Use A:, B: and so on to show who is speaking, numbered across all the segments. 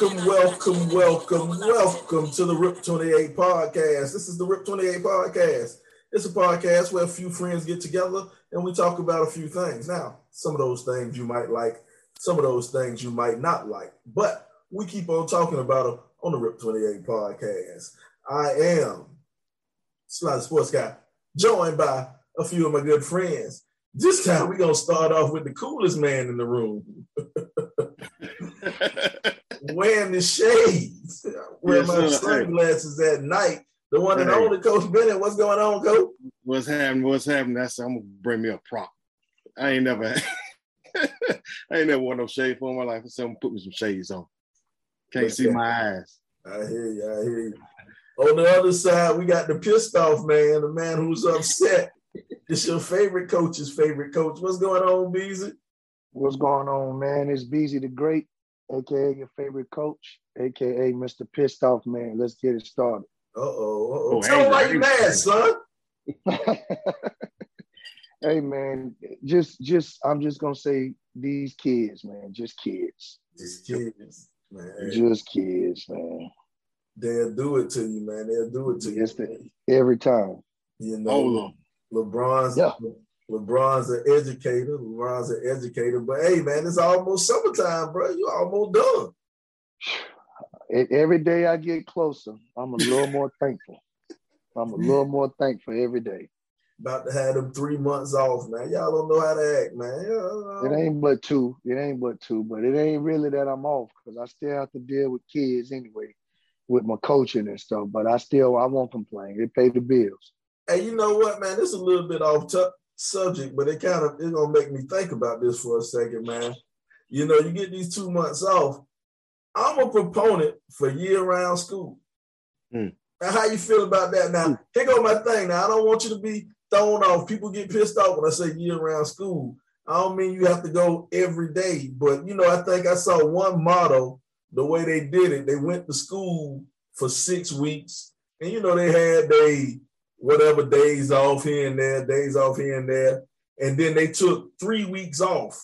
A: Welcome, welcome, welcome, welcome to the RIP 28 podcast. This is the RIP 28 podcast. It's a podcast where a few friends get together and we talk about a few things. Now, some of those things you might like, some of those things you might not like, but we keep on talking about them on the RIP 28 podcast. I am Slider Sports Guy, joined by a few of my good friends. This time we're gonna start off with the coolest man in the room. Wearing the shades, wearing
B: Yes,
A: my
B: sir.
A: sunglasses at night. The one and
B: Hey.
A: only Coach Bennett. What's going on, Coach?
B: What's happening? What's happening? That's I'm gonna bring me a prop. I ain't never, I ain't never worn no shade for my life. So put me some shades on. Can't see my eyes.
A: I hear you. I hear you. On the other side, we got the pissed off man, the man who's upset. It's your favorite coach's favorite coach. What's going on, Beezy?
C: What's going on, man? It's Beezy the Great, aka your favorite coach, aka Mr. Pissed Off Man. Let's get it started.
A: Uh oh.
B: Oh,
A: Tell him why you
B: angry.
A: mad, son.
C: hey man, just just I'm just gonna say these kids, man, just kids.
A: Just kids, man.
C: Just kids, man.
A: They'll do it to you, man. They'll do it to you.
C: Yes, they- Every time.
A: You know,
B: Hold on.
A: LeBron's
C: Yeah.
A: LeBron's an educator. LeBron's an educator. But hey, man, it's almost summertime, bro. You're almost done.
C: Every day I get closer, I'm a little more thankful. I'm a little more thankful every day.
A: About to have them three months off, man. Y'all don't know how to act, man.
C: Uh,
A: it
C: ain't but two. It ain't but two, but it ain't really that I'm off because I still have to deal with kids anyway, with my coaching and stuff. But I still I won't complain. It pay the bills.
A: Hey, you know what, man? It's a little bit off tu- subject, but it kind of it's gonna make me think about this for a second, man. You know, you get these two months off. I'm a proponent for year-round school.
B: Hmm.
A: Now, how you feel about that? Now, here go my thing. Now, I don't want you to be thrown off. People get pissed off when I say year-round school. I don't mean you have to go every day, but you know, I think I saw one model the way they did it. They went to school for six weeks, and you know, they had they whatever days off here and there, days off here and there. And then they took three weeks off.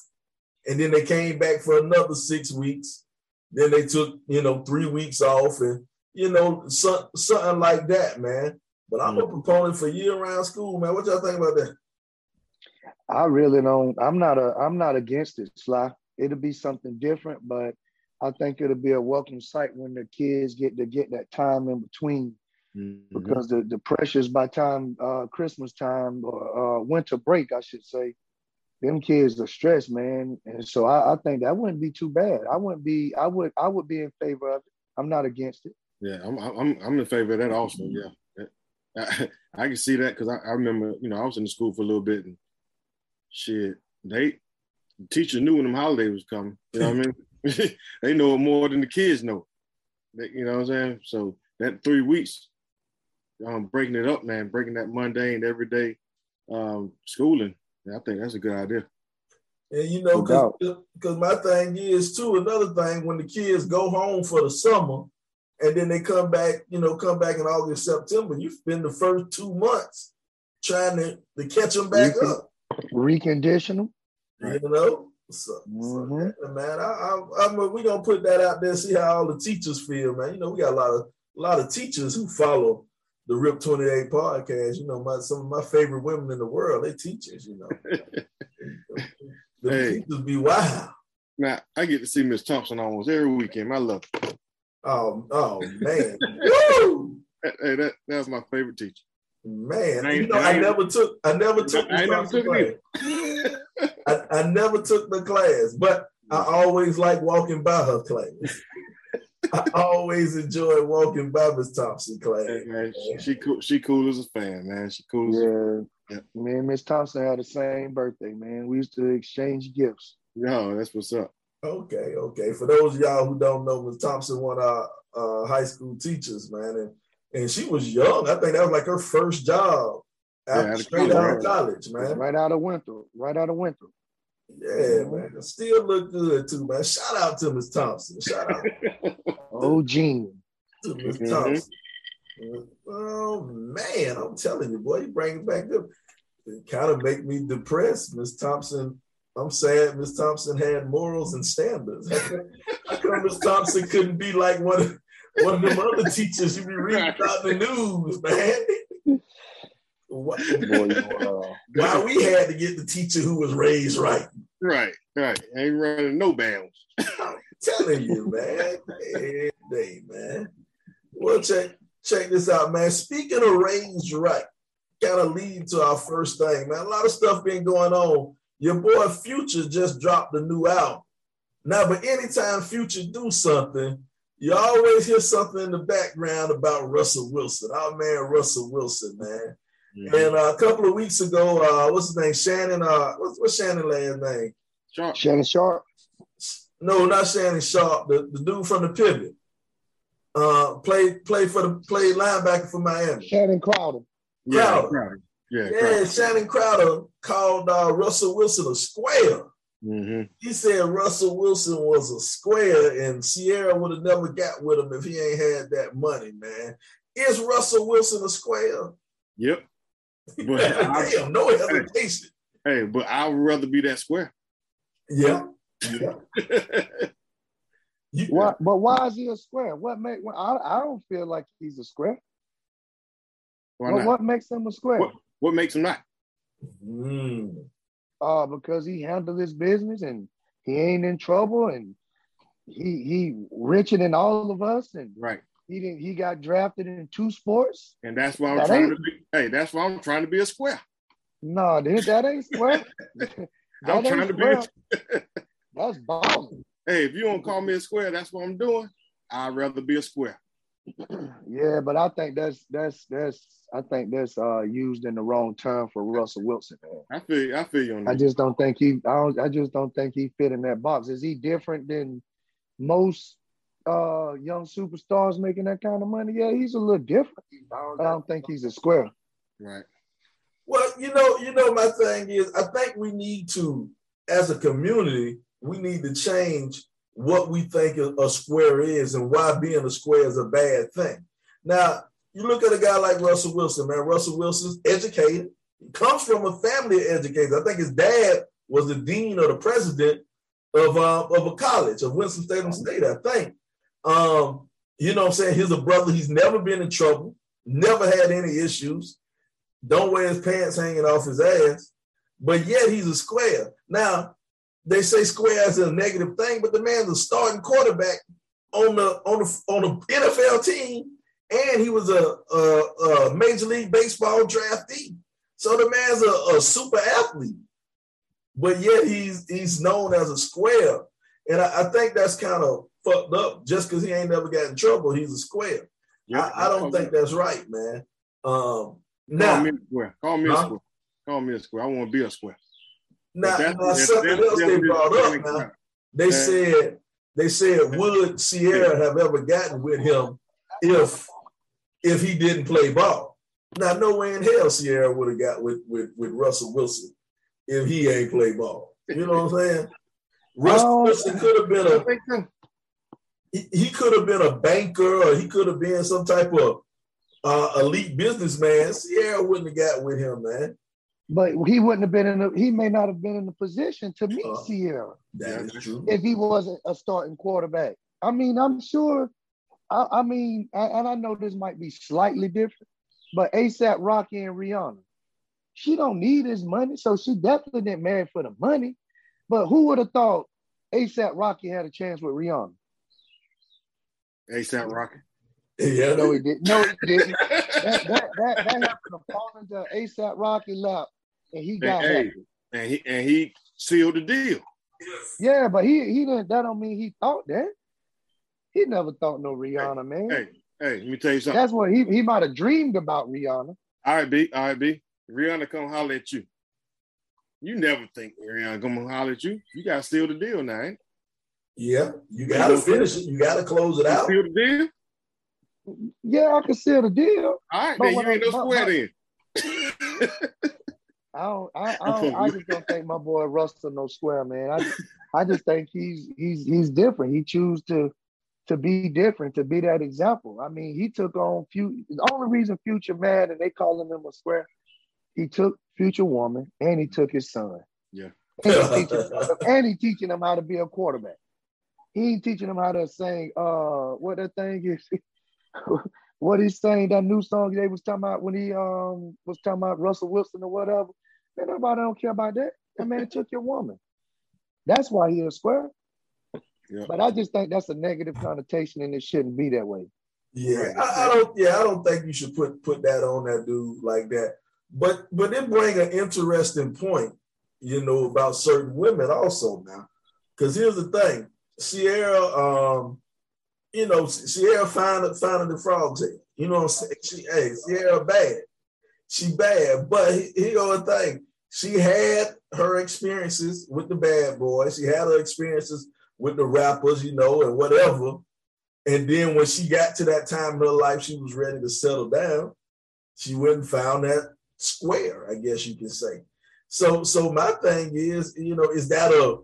A: And then they came back for another six weeks. Then they took, you know, three weeks off and, you know, so, something like that, man. But I'm a mm. proponent for year-round school, man. What y'all think about that?
C: I really don't. I'm not a. I'm not against it, Sly. It'll be something different, but I think it'll be a welcome sight when the kids get to get that time in between
B: Mhm.
C: because the, the pressures by time uh, Christmas time or uh, winter break, I should say, them kids are stressed, man. And so I, I think that wouldn't be too bad. I wouldn't be. I would. I would be in favor of it. I'm not against it.
B: Yeah, I'm I'm I'm in favor of that also. Yeah, I, I can see that because I, I remember you know I was in the school for a little bit and shit they the teacher knew when them holidays was coming. You know what I mean? they know it more than the kids know. They- you know what I'm saying? So that three weeks, um, breaking it up, man, breaking that mundane everyday um, schooling. I think that's a good idea.
A: And you know, because my thing is too, another thing, when the kids go home for the summer and then they come back, you know, come back in August, September, you spend the first two months trying to, to catch them back
C: Mhm.
A: up.
C: Recondition them.
A: You know? So,
C: Mhm.
A: so, man, I, I, I'm, we gonna put that out there, see how all the teachers feel, man. You know, we got a lot of a lot of teachers who follow the RIP 28 podcast. You know, my some of my favorite women in the world, they teachers, you know. the
B: Hey.
A: teachers be wild.
B: Now I get to see Miss Thompson almost every weekend. I love her.
A: Oh, oh man. Woo!
B: Hey, that that's my favorite teacher.
A: Man,
B: I
A: you know,
B: I
A: I never took I never took
B: I ain't
A: the
B: never took.
A: I, I never took the class, but I always like walking by her class. I always enjoy walking by Miss Thompson class.
B: Hey, man, she, she cool. She cool as a fan, man. She cool. As a,
C: Yeah.
B: Yeah.
C: Me and Miss Thompson had the same birthday, man. We used to exchange gifts.
B: yo, that's what's up.
A: Okay, okay. For those of y'all who don't know, Miss Thompson, one of our uh, high school teachers, man, and and she was young. I think that was like her first job after
B: out of
A: straight out of
C: college.
A: college, man.
C: Right out of winter. Right out of winter.
A: Yeah, man. Still look good too, man. Shout out to Miss Thompson. Shout out
C: Oh, Gene.
A: to Miss
B: Mhm.
A: Thompson. Oh man, I'm telling you, boy, you bring it back up. It kind of make me depressed. Miss Thompson I'm sad Miss Thompson had morals and standards. How come Miss Thompson couldn't be like one of one of them other teachers you be reading about the news, man? Why, why we had to get the teacher who was raised right?
B: Right, right. Ain't running no bounds.
A: I'm telling you, man. Hey, man. Well, check check this out, man. Speaking of raised right, kind of lead to our first thing, man. A lot of stuff been going on. Your boy Future just dropped the new album. Now, but anytime Future do something, you always hear something in the background about Russell Wilson. Our man Russell Wilson, man. Mm-hmm. And uh, a couple of weeks ago, uh, what's his name? Shannon. Uh, what's, what's Shannon last name?
C: Sharpe. Shannon Sharpe.
A: No, not Shannon Sharpe. The, the dude from the Pivot. Uh, played played for the played linebacker for Miami.
C: Shannon Crowder.
B: Yeah, Crowder.
A: Yeah, yeah. Crowder. Shannon Crowder called uh, Russell Wilson a square. Mm-hmm. He said Russell Wilson was a square, and Ciara would have never got with him if he ain't had that money, man. Is Russell Wilson a square?
B: Yep.
A: But Damn, no hesitation.
B: Hey, hey, but I would rather be that square.
A: Yeah. Yeah.
C: but why is he a square? What make I, I don't feel like he's a square. Well, what makes him a square?
B: What, what makes him not?
A: Mm.
C: Uh, because he handled his business and he ain't in trouble and he he richer than all of us and
B: right.
C: He didn't. He got drafted in two sports,
B: and that's why I'm that trying to be. Hey, that's why I'm trying to be a square.
C: No, dude, that ain't square. that
B: I'm trying to be.
C: A... that's balling.
B: Hey, if you don't call me a square, that's what I'm doing. I'd rather be a square.
C: yeah, but I think that's that's that's I think that's uh used in the wrong term for Russell Wilson. Man.
B: I feel I feel you on.
C: I just don't think he I don't I just don't think he fit in that box. Is he different than most uh young superstars making that kind of money, yeah, he's a little different. I don't think he's a square.
B: Right.
A: Well, you know, you know, my thing is, I think we need to, as a community, we need to change what we think a square is and why being a square is a bad thing. Now, you look at a guy like Russell Wilson, man. Russell Wilson's educated. He comes from a family of educators. I think his dad was the dean or the president of uh, of a college of Winston Salem State, I think. Um, you know what I'm saying? He's a brother. He's never been in trouble, never had any issues, don't wear his pants hanging off his ass, but yet he's a square. Now, they say square is a negative thing, but the man's a starting quarterback on the on the on the NFL team, and he was a, a, a major league baseball draftee. So the man's a, a super athlete, but yet he's he's known as a square, and I, I think that's kind of fucked up just because he ain't never got in trouble. He's a square. Yep. I, I, don't think that's right, man. Um, now,
B: call me a square. Call me huh? a square. Call me a square. I want to be a square.
A: Now, now something else they brought up. Now, they said they said would Ciara have ever gotten with him if if he didn't play ball? Now, no way in hell Ciara would have got with, with with Russell Wilson if he ain't play ball. You know what I'm saying? Russell oh, Wilson could have been a he, could have been a banker or he could have been some type of uh, elite businessman. Ciara wouldn't have got with him, man.
C: But he wouldn't have been in the, he may not have been in the position to meet uh, Ciara.
A: That is true.
C: If he wasn't a starting quarterback. I mean, I'm sure, I, I mean, and I know this might be slightly different, but ASAP Rocky and Rihanna, she don't need his money. So she definitely didn't marry for the money. But who would have thought ASAP Rocky had a chance with Rihanna?
B: ASAP Rocky.
A: Yeah,
C: no, he didn't. No, he didn't. that, that, that, that happened to fall into ASAP Rocky lap, and he got
B: and, and he and he sealed the deal.
C: Yeah, but he he didn't. That don't mean he thought that. He never thought no Rihanna,
B: hey,
C: man.
B: Hey, hey, let me tell you something.
C: That's what he he might have dreamed about Rihanna.
B: All right, B. All right, B. Rihanna come holler at you. You never think Rihanna gonna come holler at you. You got to seal the deal now, ain't?
A: Yeah, you got to finish it. You got to close it out.
B: Seal the deal.
C: Yeah, I can seal the deal.
B: All right, then you ain't no square then.
C: I don't. I, I, don't, I just don't think my boy Russell no square, man. I, I just think he's he's he's different. He choose to to be different, to be that example. I mean, he took on few. The only reason Future mad and they calling him a square, he took Future woman and he took his son.
B: Yeah.
C: And he teaching, and he teaching them how to be a quarterback. He ain't teaching him how to sing uh what that thing is. what he's saying, that new song they was talking about when he um was talking about Russell Wilson or whatever. Man, nobody don't care about that. That man took your woman. That's why he a square. Yeah. But I just think that's a negative connotation and it shouldn't be that way.
A: Yeah, I, I, don't. Yeah, I don't think you should put put that on that dude like that. But but it bring an interesting point, you know, about certain women also now. Because here's the thing, Ciara, um, you know, Ciara found finding the frogs head. You know what I'm saying? She, hey, Ciara bad. She bad, but here go the thing. She had her experiences with the bad boys. She had her experiences with the rappers, you know, and whatever. And then when she got to that time in her life, she was ready to settle down. She went and found that square, I guess you can say. So, so my thing is, you know, is that a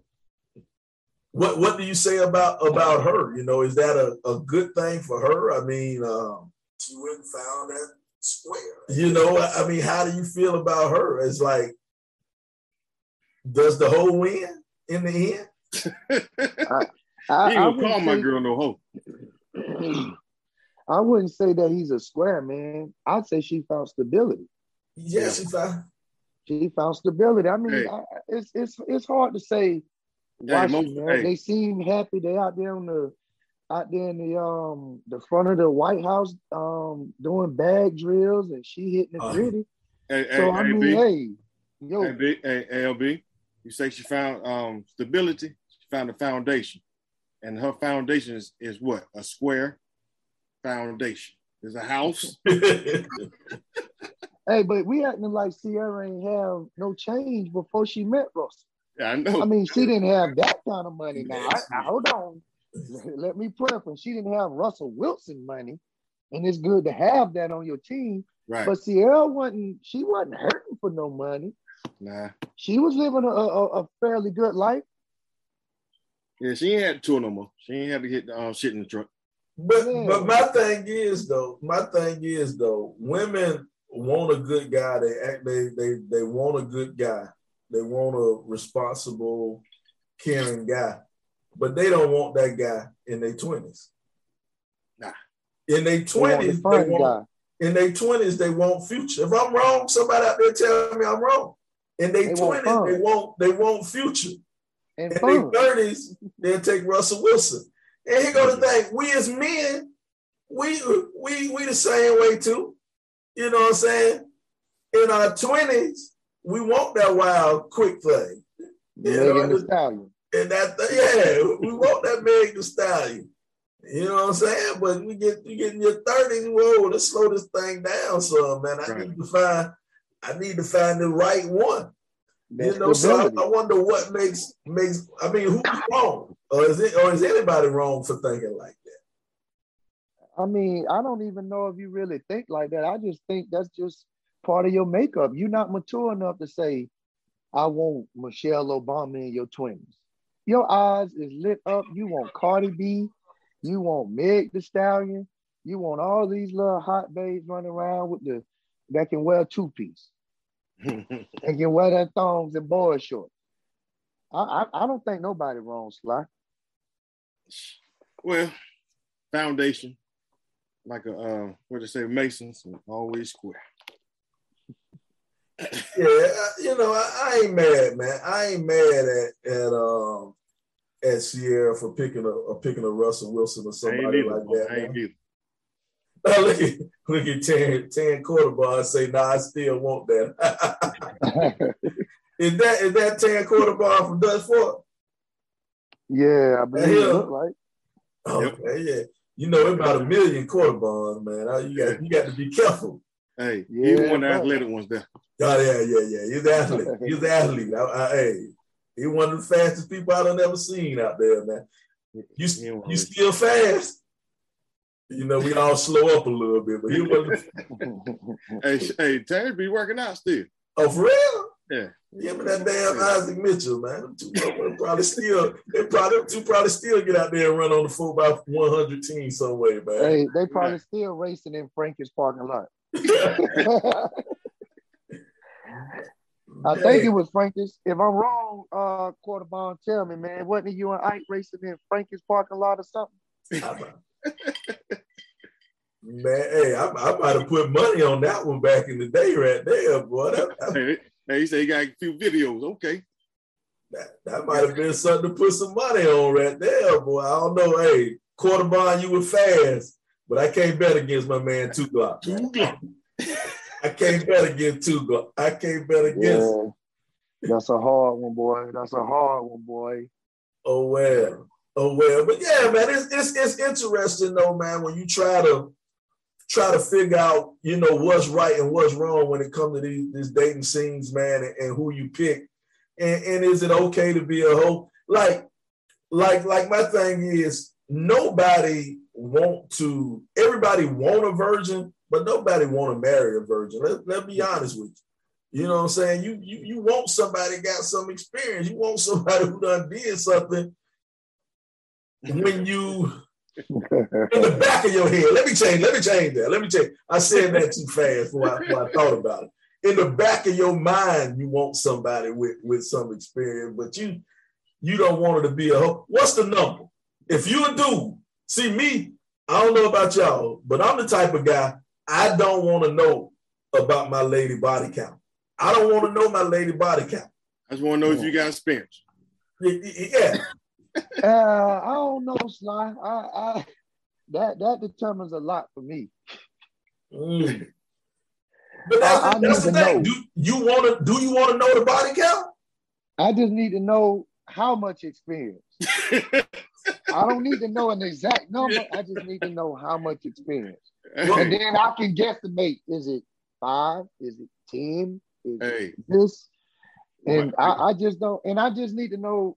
A: what what do you say about about her? You know, is that a, a good thing for her? I mean, um, she went and found that square. You know, I mean, how do you feel about her? It's like, does the hoe win in the end?
B: I, I, I would call my girl no hoe.
C: I wouldn't say that he's a square man. I'd say she found stability.
A: Yes, yeah. she found.
C: She found stability. I mean, hey. I, it's it's it's hard to say. Hey, most, hey. They seem happy. They out there on the out there in the um the front of the White House um doing bag drills and she hitting the uh, griddy. Hey, so I mean, B, hey,
B: yo, hey, B, hey, LB, you say she found um stability. She found a foundation and her foundation is, is what? A square foundation. There's a house.
C: hey, but we acting like Ciara ain't have no change before she met Russell.
B: Yeah, I know.
C: I mean, she didn't have that kind of money. Now, I, I, hold on. Let me preface. She didn't have Russell Wilson money, and it's good to have that on your team. Right. But Ciara wasn't. She wasn't hurting for no money.
B: Nah.
C: She was living a, a, a fairly good life.
B: Yeah, she ain't had to tour no more. She ain't had to get uh, shit in the truck.
A: But but my thing is though, my thing is though, women want a good guy. They act they they they want a good guy. They want a responsible, caring guy. But they don't want that guy in their twenties.
B: Nah.
A: In their twenties, they, they want in their twenties, they want future. If I'm wrong, somebody out there tell me I'm wrong. In their twenties, they want they want future and in their thirties, they'll take Russell Wilson. And here go the thing: we as men, we we we the same way too. You know what I'm saying? In our twenties, we want that wild, quick thing.
C: You know, the stallion.
A: And that yeah, we want that Meg the stallion. You know what I'm saying? But we get you get in your 30s, whoa, let's slow this thing down some, man. I right. need to find I need to find the right one. You know, so I, I, wonder what makes makes. I mean, who's wrong, or is it, or is anybody wrong for thinking like that?
C: I mean, I don't even know if you really think like that. I just think that's just part of your makeup. You're not mature enough to say, "I want Michelle Obama in your twenties." Your eyes is lit up. You want Cardi B. You want Meg the Stallion. You want all these little hot babes running around with the that can wear two piece and can wear that thongs and boy shorts. I, I, I don't think nobody wrong, Sly.
B: Well, foundation, like a uh, what to say, Masons, always square.
A: yeah, you know, I, I, ain't mad, man. I ain't mad at at um at Ciara for picking a, a picking a Russell Wilson or somebody like that. I ain't either. Now look at look at Tan Tan Quarterbar say, "Nah, I still want that." is that is that Tan Quarterbar from Dutch Fork?
C: Yeah, I believe it look like.
A: Oh, okay, yeah. You know, about a million quarter bonds, man. You got you got to be careful.
B: Hey, yeah, he one of the athletic ones there.
A: Oh yeah, yeah, yeah. He's an athlete. He's an athlete. I, I, hey, he's one of the fastest people I've ever seen out there, man. You you still fast? You know, we all slow up a little bit, but he wasn't.
B: hey, hey, Terry be working out still.
A: Oh, for real?
B: Yeah.
A: Yeah, but that damn Isaac Mitchell, man. Them probably still they probably two probably still get out there and run on the four by one hundred team some way, man.
C: Hey, they probably right. still racing in Frankie's parking lot. I think it was Frankie's. If I'm wrong, uh, quarter bond, tell me, man. Wasn't you and Ike racing in Frankie's parking lot or something?
A: man, hey, I, I might have put money on that one back in the day, right there, boy. That, that,
B: Hey, hey, he said he got a few videos. Okay.
A: that, that might have been something to put some money on right there, boy. I don't know. Hey, quarter bond, you were fast, but I can't bet against my man Two Glock.
B: Two Glock.
A: I can't bet against Two Glock. I can't bet against.
C: Yeah. That's a hard one, boy. That's a hard one, boy.
A: Oh well. Oh well. But yeah, man, it's it's it's interesting though, man, when you try to try to figure out, you know, what's right and what's wrong when it comes to these, these dating scenes, man, and, and who you pick. And, and is it okay to be a hoe? Like, like, like my thing is nobody want to, everybody want a virgin, but nobody want to marry a virgin. Let, let's be honest with you. You know what I'm saying? You, you you want somebody got some experience. You want somebody who done did something when you in the back of your head. Let me change. Let me change that. Let me change. I said that too fast before I, before I thought about it. In the back of your mind, you want somebody with with some experience, but you you don't want her to be a hoe. What's the number? If you a dude, see me. I don't know about y'all, but I'm the type of guy I don't want to know about my lady body count. I don't want to know my lady body count.
B: I just want to know if you got experience.
A: Yeah,
C: Uh, I don't know, Sly. I, I that that determines a lot for me.
A: Mm. But that's,
C: I- I
A: that's the
C: to
A: thing.
C: know.
A: Do you want to? Do you want to know the body count?
C: I just need to know how much experience. I don't need to know an exact number. I just need to know how much experience. And then I can guesstimate. Is it five? Is it ten? Is it
B: hey,
C: this? And I, I just don't and I just need to know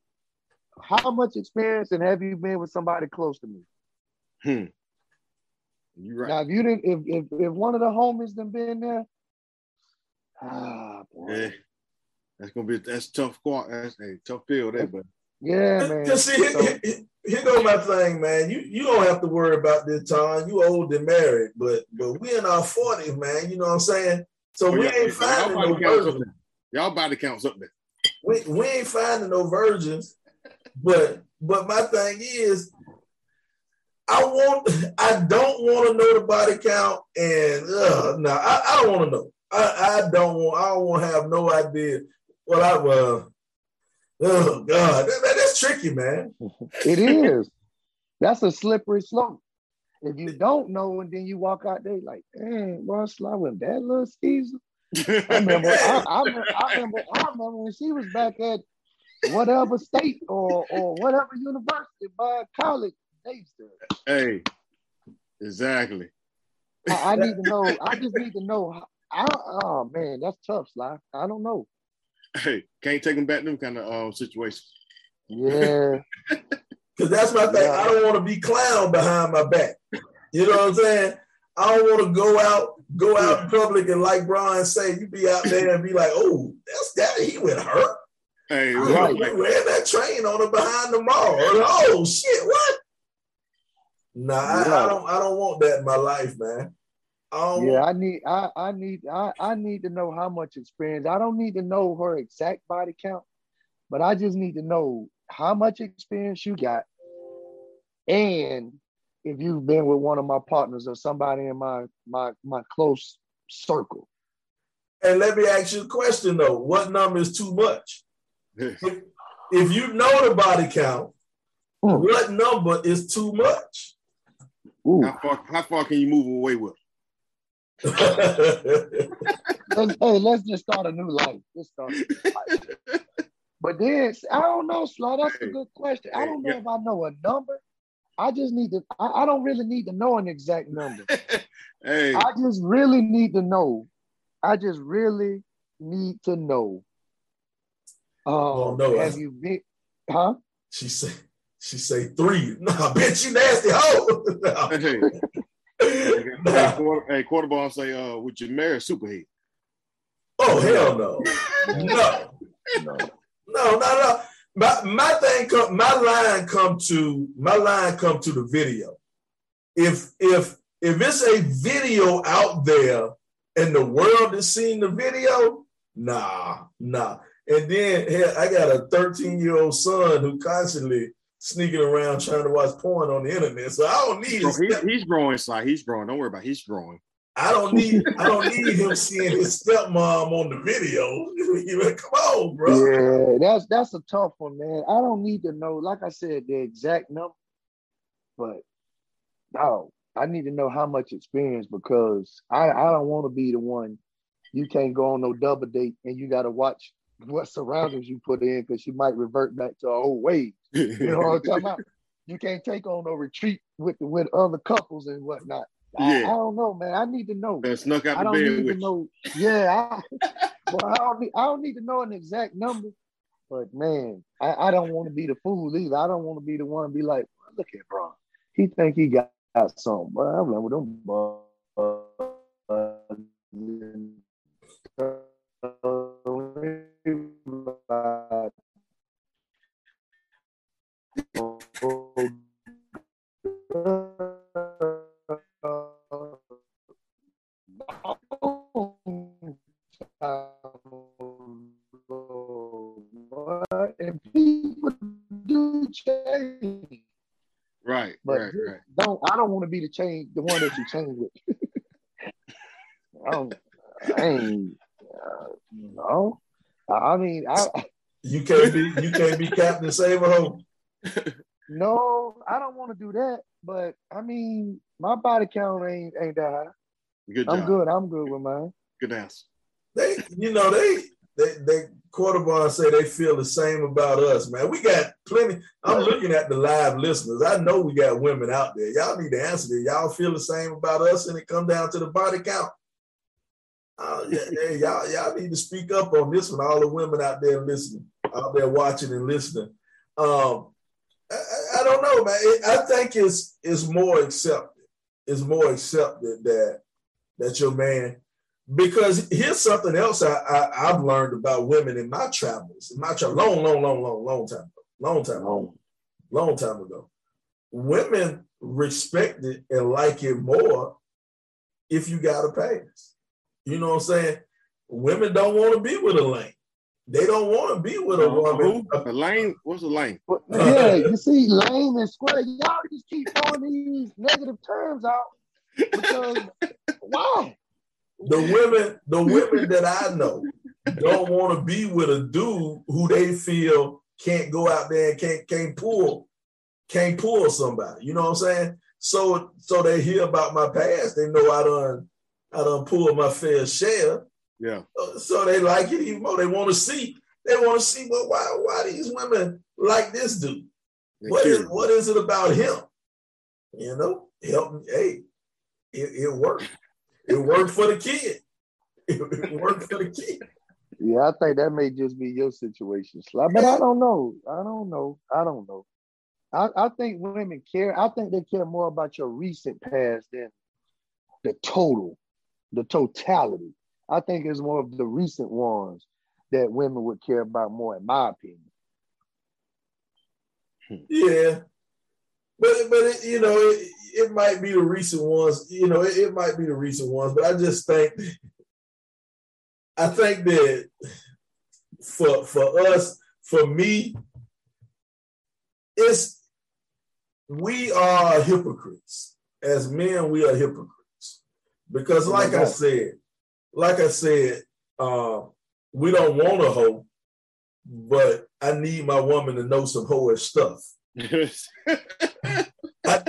C: how much experience and have you been with somebody close to me?
B: hmm. You right.
C: Now if you didn't if if, if one of the homies done been there, ah boy.
B: Yeah. That's gonna be that's tough. That's a tough pill there, but
C: Yeah, man.
A: Just see, here,
C: So-
A: here, here- here go my thing, man. You you don't have to worry about this time. You old and married, but but we in our forties, man. You know what I'm saying? So
B: Oh,
A: we
B: yeah,
A: ain't finding no virgins.
B: Y'all body counts up there.
A: We, we ain't finding no virgins. But but my thing is, I want I don't want to know the body count, and uh, no, I, I don't want to know. I, I don't want I don't want to have no idea. Well, I uh, oh god, that, that- that's tricky, man.
C: It is. That's a slippery slope. If you don't know and then you walk out there like, dang, boy, Sly with that little skeezer. I remember, I, I, remember, I remember, I remember when she was back at whatever state or or whatever university, by college. They said,
B: hey, exactly.
C: I, I need to know. I just need to know. I, oh man, that's tough, Sly. I don't know.
B: Hey, can't take them back them kind of uh, situations.
C: Yeah,
A: Because that's my thing.
C: Yeah.
A: I don't want to be clown behind my back. You know what I'm saying? I don't want to go out, go out in public and like Brian say, you be out there and be like, oh, that's that he with her.
B: Hey,
C: Right.
A: We ran that train on her behind the mall. Oh shit, what? Nah, I, I don't I don't want that in my life, man. I
C: yeah. I need. I I need. I I need to know how much experience. I don't need to know her exact body count, but I just need to know how much experience you got, and if you've been with one of my partners or somebody in my my my close circle.
A: and let me ask you a question though. What number is too much? If you know the body count,
C: Hmm.
A: what number is too much?
C: Ooh.
B: how far how far can you move away with?
C: Let's, hey, let's just start a new life. Let's start a new life. But then I don't know, Sly. That's a good question. I don't know if I know a number. I just need to. I, I don't really need to know an exact number.
B: hey,
C: I just really need to know. I just really need to know.
A: Oh,
C: Um,
A: no,
C: have
A: I-
C: you been? Huh?
A: she say she say three. No, bitch, you nasty hoe. No.
B: hey, hey,
A: Nah.
B: quarter, hey, quarter ball say, uh, would you marry a superhead?
A: Oh hell no. No.
C: No.
A: No, no, no. My my thing come my line come to my line come to the video. If if if it's a video out there and the world is seeing the video, Nah, nah. And then hell, I got a 13 year old son who constantly sneaking around trying to watch porn on the internet. So I don't need.
B: Oh, bro, he's, he's growing, Si. He's growing. Don't worry about. It. He's growing.
A: I don't need I don't need him seeing his stepmom on the video. Come on, bro.
C: Yeah, that's that's a tough one, man. I don't need to know, like I said, the exact number, but no, I need to know how much experience because I, I don't want to be the one you can't go on no double date and you gotta watch what surroundings you put in because you might revert back to oh, old ways. You know what I'm talking about? You can't take on no retreat with with other couples and whatnot. I, yeah. I, don't know, man. I need to know.
B: That snuck out
C: I don't
B: need
C: to know. Yeah, I, well, I don't need. I don't need to know an exact number, but man, I, I don't want to be the fool either. I don't want to be the one to be like, look at bro. He think he got, got something, but I'm like, well, them. And people do change.
B: Right,
C: but
B: right, right.
C: Don't I don't want to be the change, the one that you change with. I don't. I ain't. Uh, no. I mean, I.
A: You can't be. You can't be Captain Save a Home.
C: No, I don't want to do that. But I mean, my body count ain't ain't that high.
B: Good
C: I'm good. I'm good with mine.
B: Good answer.
A: They, you know, they they they Quarterbond say they feel the same about us, man. We got plenty. I'm looking at the live listeners. I know we got women out there. Y'all need to answer this. Y'all feel the same about us, and it come down to the body count. Uh, yeah, yeah, y'all, y'all need to speak up on this one. All the women out there listening, out there watching and listening. Um, I, I don't know, man. It, I think it's it's more accepted. It's more accepted that that your man because here's something else I, I have learned about women in my travels, in my travel, long, long, long, long, long time ago, long time ago, long time ago. Women respect it and like it more if you got a pass. You know what I'm saying? Women don't want to be with a lane. They don't want to be with a woman.
B: A lane? What's a lane?
C: Yeah, you see, lane and square. Y'all just keep throwing these negative terms out because why?
A: The women, the women that I know don't want to be with a dude who they feel can't go out there and can't can't pull, can't pull somebody. You know what I'm saying? So so they hear about my past. They know I done I done pulled my fair share.
B: Yeah.
A: So they like it even more. They want to see. They want to see well, why why these women like this dude. What is what is it about him? You know, help me. Hey, it, it worked. It worked for the kid. It worked for the kid.
C: Yeah, I think that may just be your situation, Sly. But I don't know. I don't know. I don't know. I, I think women care. I think they care more about your recent past than the total, the totality. I think it's more of the recent ones that women would care about more, in my opinion.
A: Yeah, but but it, you know it, it might be the recent ones. You know, it, it might be the recent ones, but I just think I think that for for us, for me, it's we are hypocrites. As men, we are hypocrites. Because like I said, like I said, uh, we don't want a hoe, but I need my woman to know some hoish stuff.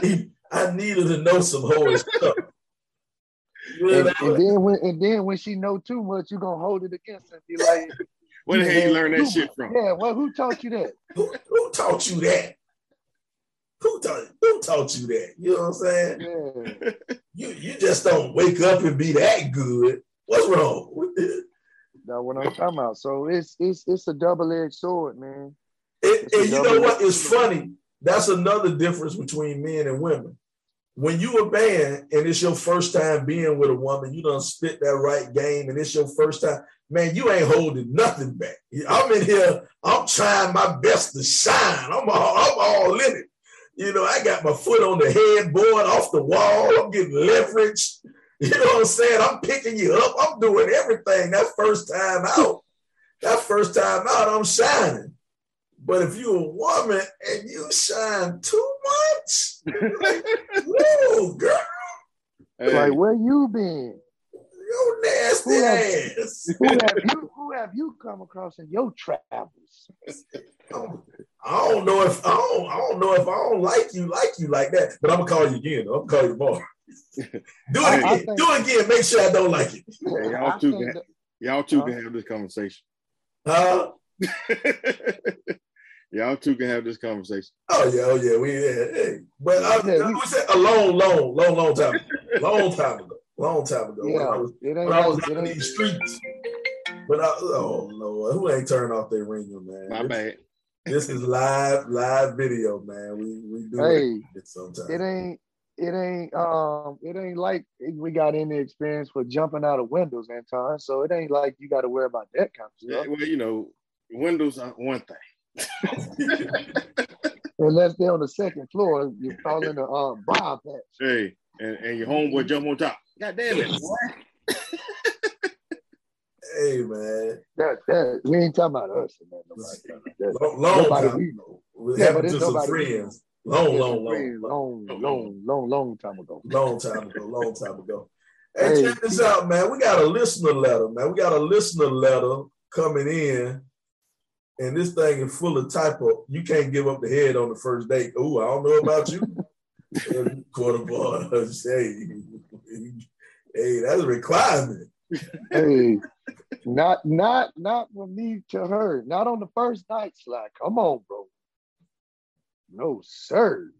A: I need I needed to know some holy stuff.
C: and, and, then when and then when she know too much, you're gonna hold it against her and be like,
B: Where the hell you learn that shit from?
C: Yeah, well, who taught you that?
A: Who, who taught you that? Who taught who taught you that? You know what I'm saying? Yeah. You you just don't wake up and be that good. What's wrong with it?
C: That's what I'm talking about. So it's it's it's a double-edged sword, man.
A: It, and you know what? It's funny. That's another difference between men and women when you a man and it's your first time being with a woman, you don't spit that right game, and it's your first time, man, you ain't holding nothing back. I'm in here, I'm trying my best to shine. I'm all, I'm all in it. You know, I got my foot on the headboard, off the wall. I'm getting leverage. You know what I'm saying? I'm picking you up. I'm doing everything. That first time out, that first time out, I'm shining. But if you're a woman and you shine too much, like, whoa, girl.
C: Hey. Like, where you been?
A: You nasty who have, ass.
C: Who have you who have you come across in your travels?
A: I don't know if I don't, I don't know if I don't like you like you like that, but I'm gonna call you again. I'm gonna call you tomorrow. do it I, again. I think, do it again. Make sure I don't like it.
B: Hey, y'all two can, that, y'all two huh? can have this conversation.
A: Huh?
B: Y'all two can have this conversation.
A: Oh yeah, oh yeah, we yeah. Hey. But I, yeah, we, said a long, long, long, long time, ago. long time ago, long time ago. Yeah, when I was, when I was in these streets. But I, oh Lord, who ain't turning off their ringer, man?
B: My
A: this,
B: bad.
A: This is live, live video, man. We we do
C: hey, it sometimes. It ain't it ain't um it ain't like we got any experience with jumping out of windows, Anton. So it ain't like you got to worry about that kind of stuff.
B: Yeah, well, you know, windows are one thing.
C: Unless they're on the second floor, you call in a uh, briar patch.
B: Hey, and, and your homeboy jump on top. God damn it, boy.
A: hey man.
C: That that we ain't talking about us, man.
A: Nobody, long, long nobody time. we know. It yeah, happened to some friends. Long, long, long,
C: long, long, long, long time ago.
A: Long time ago. Long time ago. Hey, hey check this out, man. We got a listener letter, man. We got a listener letter coming in and this thing is full of typo. You can't give up the head on the first date. Oh, I don't know about you. Quarter ball. hey, hey, that's a requirement.
C: hey, not not not from me to her. Not on the first night, Sly. Come on, bro. No, sir.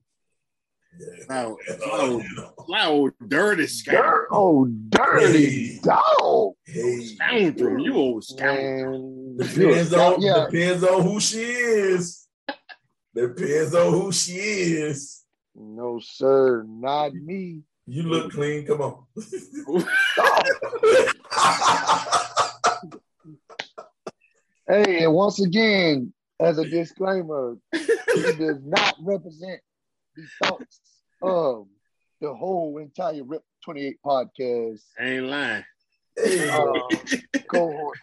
B: Wow, wow, oh, wow, dirty scoundrel.
C: Oh, dirty hey. dog.
B: Hey. Scoundrel, you old scoundrel.
A: Depends on, yeah. depends on who she is. Depends on who she is.
C: No, sir, not me.
A: You look clean. Come on.
C: hey, and once again, as a disclaimer, he does not represent the thoughts of the whole entire Rip 28 podcast.
B: ain't lying.
C: Uh, cohorts.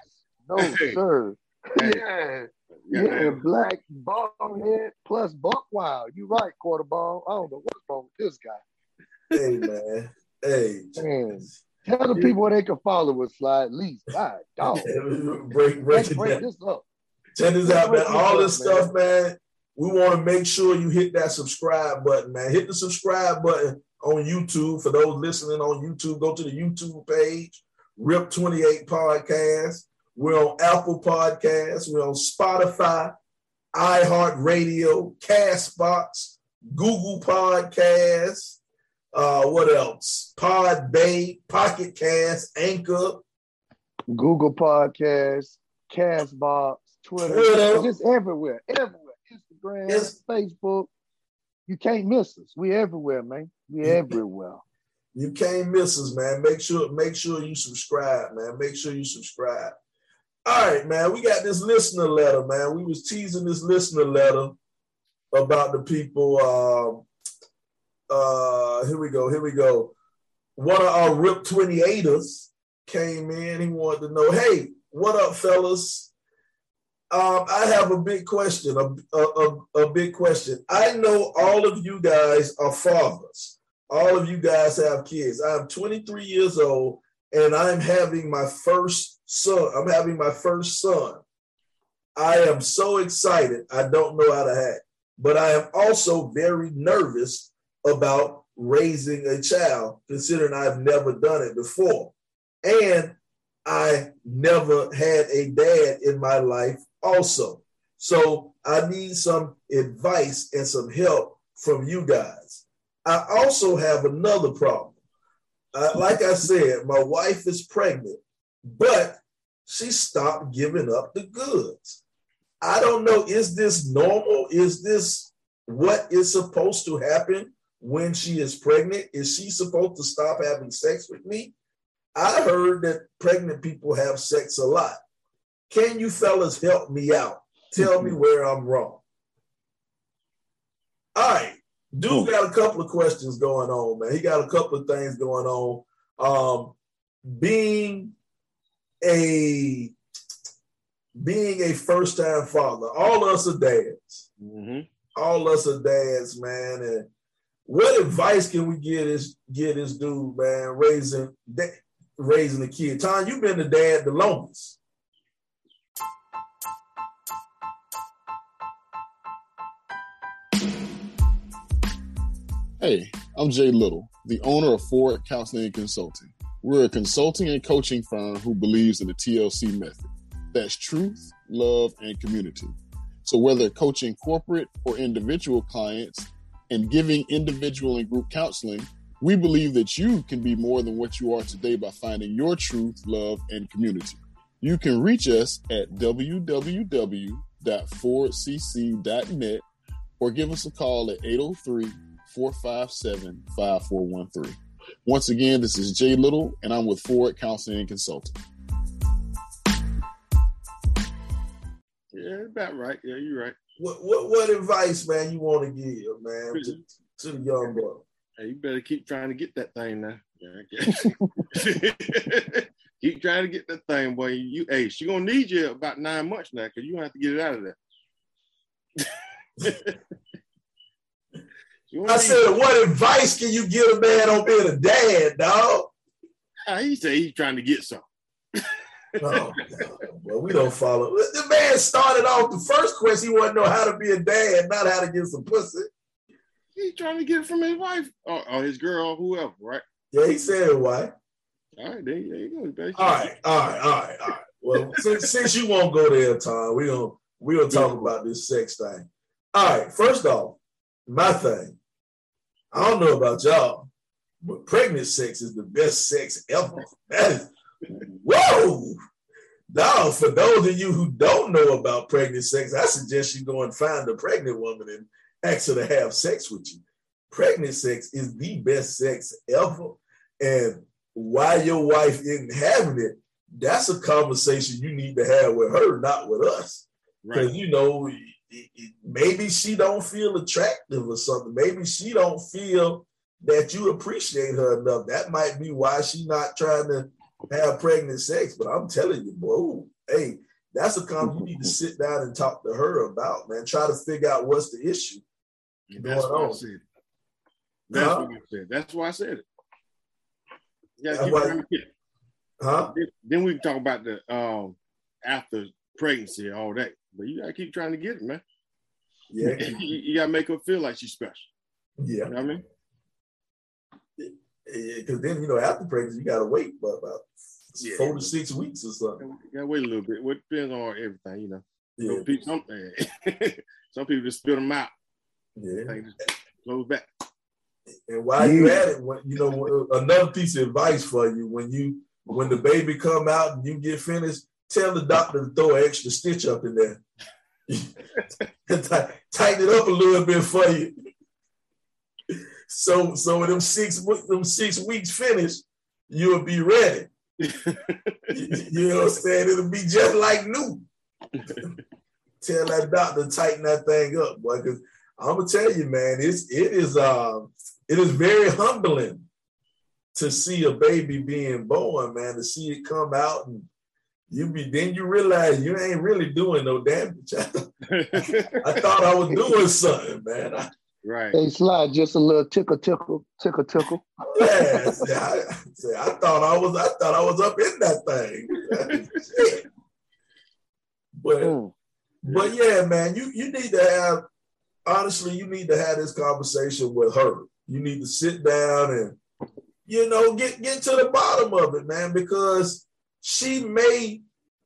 C: No, sir. Hey. Yeah. Yeah, yeah, black bonehead plus buck wild. You right, quarter ball. I don't know what's wrong with this guy.
A: Hey man. Hey.
C: Man. Tell the people where they can follow us, slide at least. God, dog.
A: break, break, break this up. Check this out, man. All this stuff, man we want to make sure you hit that subscribe button, man. Hit the subscribe button on YouTube. For those listening on YouTube, go to the YouTube page, RIP28 Podcast. We're on Apple Podcasts. We're on Spotify, iHeartRadio, Castbox, Google Podcasts. Uh, what else? Podbay, Pocket Cast, Anchor,
C: Google Podcasts, Castbox, Twitter, Twitter. just everywhere, everywhere. Instagram, yes. Facebook. You can't miss us. We everywhere, man. We everywhere.
A: You can't miss us, man. Make sure, make sure you subscribe, man. Make sure you subscribe. All right, man. We got this listener letter, man. We was teasing this listener letter about the people. Uh, uh, here we go. Here we go. One of our RIP 28ers came in. He wanted to know, hey, what up, fellas? Um, I have a big question, a, a, a, big question. I know all of you guys are fathers. All of you guys have kids. I'm 23 years old and I'm having my first son. I'm having my first son. I am so excited. I don't know how to act, but I am also very nervous about raising a child, considering I've never done it before. And I never had a dad in my life also. So I need some advice and some help from you guys. I also have another problem. Like I said, my wife is pregnant, but she stopped giving up the goods. I don't know, is this normal? Is this what is supposed to happen when she is pregnant? Is she supposed to stop having sex with me? I heard that pregnant people have sex a lot. Can you fellas help me out? Tell me where I'm wrong. All right. Dude got a couple of questions going on, man. He got a couple of things going on. Um, being a being a first time father, all us are dads.
B: Mm-hmm.
A: All us are dads, man. And what advice can we get this get this dude, man, raising raising a kid? Tom, you've been the dad the longest.
D: Hey, I'm Jay Little, the owner of Ford Counseling and Consulting. We're a consulting and coaching firm who believes in the TLC method. That's truth, love, and community. So whether coaching corporate or individual clients and giving individual and group counseling, we believe that you can be more than what you are today by finding your truth, love, and community. You can reach us at www.fordcc.net or give us a call at 803 457 5413. Once again, this is Jay Little, and I'm with Ford Counseling and Consulting.
B: Yeah, about right. Yeah, you're right.
A: What what what advice, man, you want to give, man, to, to the young boy?
B: Hey, you better keep trying to get that thing now. Yeah, keep trying to get that thing, boy. You, hey, she gonna need you about nine months now, cause you gonna have to get it out of there.
A: I said, what advice can you give a man on being a dad, dog?
B: Uh, he said he's trying to get some.
A: oh, well, we don't follow. The man started off the first question. He wanted to know how to be a dad, not how to get some pussy.
B: He's trying to get it from his wife or, or his girl, or whoever, right?
A: Yeah, he said why.
B: All right, there, there you go.
A: All right, all right, all right, all right. Well, since, since you won't go there, Tom, we gonna we gonna talk about this sex thing. All right, first off, my thing. I don't know about y'all, but pregnant sex is the best sex ever. That is, whoa! Now, for those of you who don't know about pregnant sex, I suggest you go and find a pregnant woman and ask her to have sex with you. Pregnant sex is the best sex ever. And why your wife isn't having it, that's a conversation you need to have with her, not with us. Because right. you know, maybe she don't feel attractive or something. Maybe she don't feel that you appreciate her enough. That might be why she's not trying to have pregnant sex. But I'm telling you, bro, hey, that's a comment you need to sit down and talk to her about, man. Try to figure out what's the issue.
B: That's why. I said it. That's huh? what I said. That's why I said it. Yeah, why, huh? Then, then we can talk about the um after pregnancy all that. But you gotta keep trying to get it, man.
A: Yeah.
B: you, you, gotta make her feel like she's special.
A: Yeah.
B: You know I mean?
A: Because then, you know, after pregnancy, you gotta wait about, about yeah. four to six weeks or something.
B: You gotta wait a little bit. It depends on everything, you know. Yeah. Some, eh, some people just spit them out.
A: Yeah.
B: Close back.
A: And while you at it, when, you know, uh, another piece of advice for you when you when the baby come out and you get finished, tell the doctor to throw an extra stitch up in there. Tighten it up a little bit for you. So so when them six them six weeks finish, you'll be ready. you know what I'm saying? It'll be just like new. tell that doctor tighten that thing up, boy. Because I'm gonna tell you, man, it's it is uh it is very humbling to see a baby being born, man, to see it come out and you be then you realize you ain't really doing no damage. I thought I was doing something, man. I,
B: right.
C: Hey, slide just a little tickle, tickle, tickle, tickle.
A: Yeah, see, I, see, I thought I was, I thought I was up in that thing. but, mm. but yeah, man, you you need to have honestly, you need to have this conversation with her. You need to sit down and you know get get to the bottom of it, man, because she may,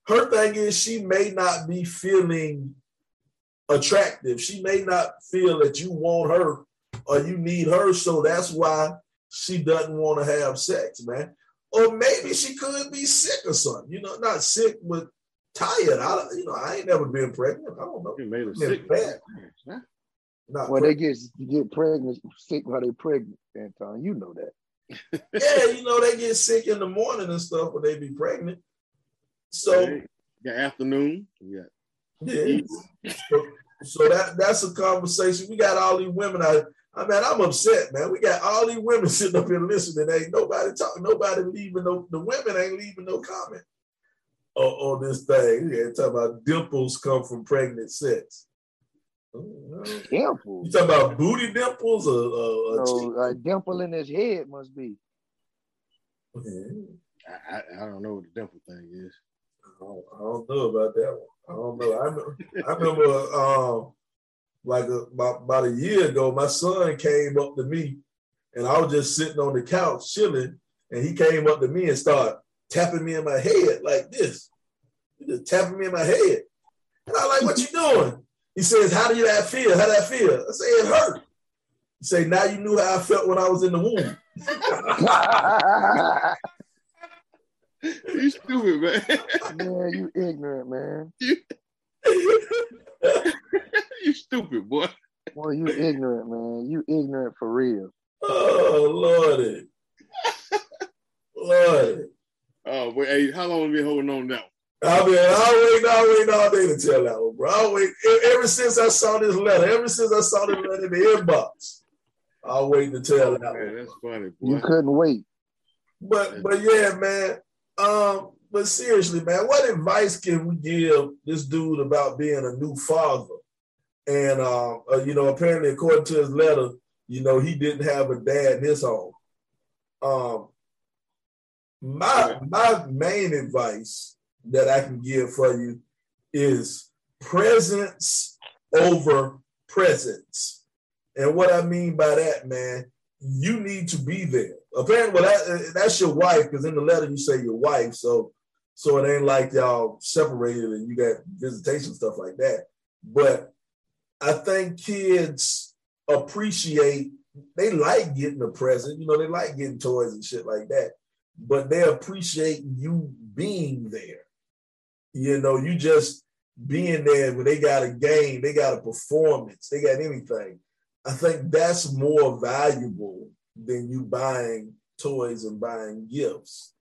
A: her thing is she may not be feeling attractive. She may not feel that you want her or you need her. So that's why she doesn't want to have sex, man. Or maybe she could be sick or something, you know, not sick, but tired. I, you know, I ain't never been pregnant. I don't know.
B: You made her sick.
A: Bad.
C: Not well, pregnant. they get get pregnant sick while they pregnant, Anton. You know that
A: yeah, you know, they get sick in the morning and stuff when they be pregnant. So
B: yeah, afternoon. Yeah.
A: Yeah. So, so that that's a conversation. We got all these women out. I mean, I'm upset, man. We got all these women sitting up here listening. Ain't nobody talking. Nobody leaving no. The women ain't leaving no comment on, on this thing. Yeah, talking about dimples come from pregnant sex.
C: Dimples.
A: You talking about booty dimples or, or, or
C: So a dimple in his head must be.
A: cheek?
B: I, I, I don't know what the dimple thing is.
A: I don't, I know about that one. I don't know. I remember, I remember um, like a, about, about a year ago, my son came up to me and I was just sitting on the couch chilling. And he came up to me and started tapping me in my head like this. He just tapping me in my head. And I like, what you doing? He says, how do you that feel? How that feel? I say, it hurt. He say, now you knew how I felt when I was in the womb.
B: You stupid, man.
C: man, you ignorant, man.
B: you stupid, boy.
C: Boy, you ignorant, man. You ignorant for real.
A: Oh, Lordy. Lordy.
B: Oh, but hey, how long have you been holding on now?
A: I mean, I'll wait, I'll wait all day to tell that one, bro. I'll wait. Ever since I saw this letter, ever since I saw this letter in the inbox, I'll wait to tell that one.
B: That's funny,
C: You couldn't wait.
A: But but yeah, man. Um, but seriously, man, what advice can we give this dude about being a new father? And um, uh, you know, apparently, according to his letter, you know, he didn't have a dad in his home. Um, my my main advice that I can give for you is presence over presence. And what I mean by that, man, you need to be there. Apparently, well, that, that's your wife, because in the letter you say your wife, so so it ain't like y'all separated and you got visitation stuff like that. But I think kids appreciate they like getting a present, you know, they like getting toys and shit like that, but they appreciate you being there. You know, you just being there when they got a game, they got a performance, they got anything. I think that's more valuable than you buying toys and buying gifts.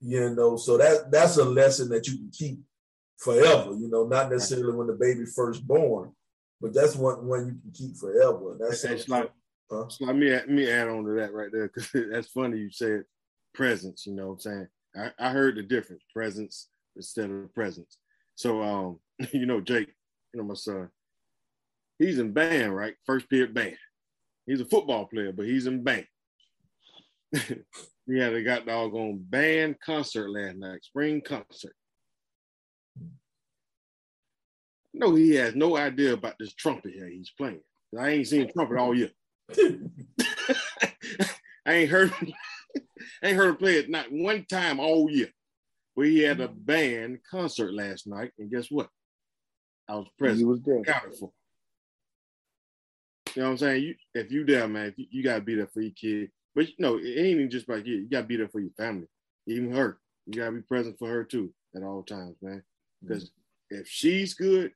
A: You know, so that that's a lesson that you can keep forever. You know, not necessarily when the baby first born, but that's one one you can keep forever. That's
B: It's like,
A: Huh?
B: it's like me, me add on to that right there because that's funny. You said presence. You know what I'm saying? I, I heard the difference presence instead of presence. So, um, you know, Jake, you know, my son, he's in band, right? First period band. He's a football player, but he's in band. he had a got doggone band concert last night, spring concert. No, he has no idea about this trumpet here he's playing. I ain't seen trumpet all year. I ain't heard I ain't heard him play it not one time all year. But he had a band concert last night, and guess what? I was present.
C: He was there.
B: accounted for. You know what I'm saying? You, if you there, man, you, you gotta be there for your kid. But you know, it ain't even just about you. You gotta be there for your family, even her. You gotta be present for her too at all times, man. Because mm-hmm. if she's good,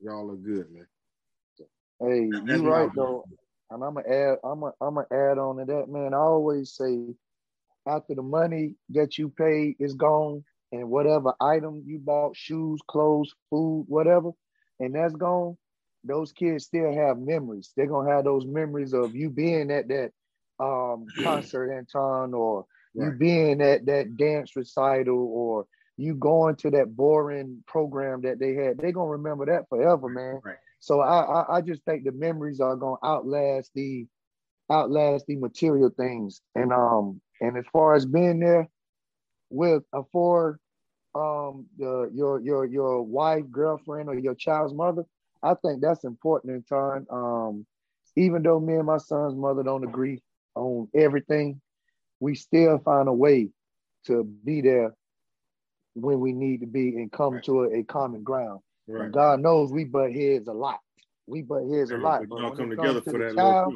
B: y'all are good, man.
C: Hey, you
B: my
C: right though. And I'm gonna add, I'm gonna, I'm gonna add on to that, man. I always say, after the money that you pay is gone, and whatever item you bought, shoes, clothes, food, whatever, and that's gone, those kids still have memories. They're gonna have those memories of you being at that um concert, Anton, or you being at that dance recital, or you going to that boring program that they had. They're gonna remember that forever, man.
B: Right.
C: So I, I I just think the memories are gonna outlast the outlast the material things. And um and as far as being there with a for um the your your your wife, girlfriend, or your child's mother, I think that's important in time. Um, even though me and my son's mother don't agree on everything, we still find a way to be there when we need to be and come
B: Right.
C: to a, a common ground.
B: Right.
C: And God knows we butt heads a lot. We butt heads a lot.
B: But
C: But
B: y'all
C: when
B: come
C: it
B: together
C: comes to
B: for
C: the
B: that
C: child,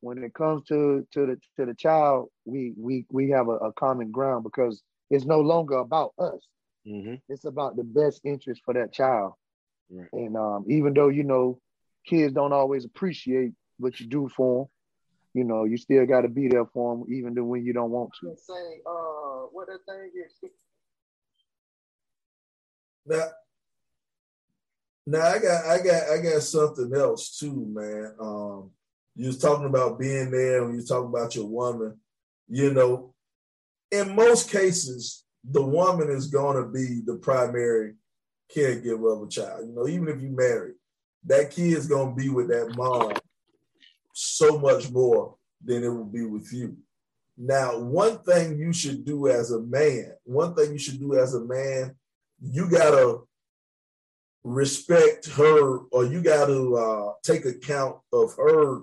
C: when it comes to to the to the child, we we we have a, a common ground because it's no longer about us.
B: Mm-hmm.
C: It's about the best interest for that child.
B: Right.
C: And um, even though you know kids don't always appreciate what you do for them, you know you still got to be there for them even though when you don't want to. Say, uh, what that thing is?
A: Now, Now I got I got I got something else too, man. Um, you was talking about being there when you talking about your woman. You know, in most cases, the woman is going to be the primary caregiver of a child. You know, even if you married, that kid's to be with that mom so much more than it will be with you. Now, one thing you should do as a man, one thing you should do as a man, you gotta respect her or you gotta uh, take account of her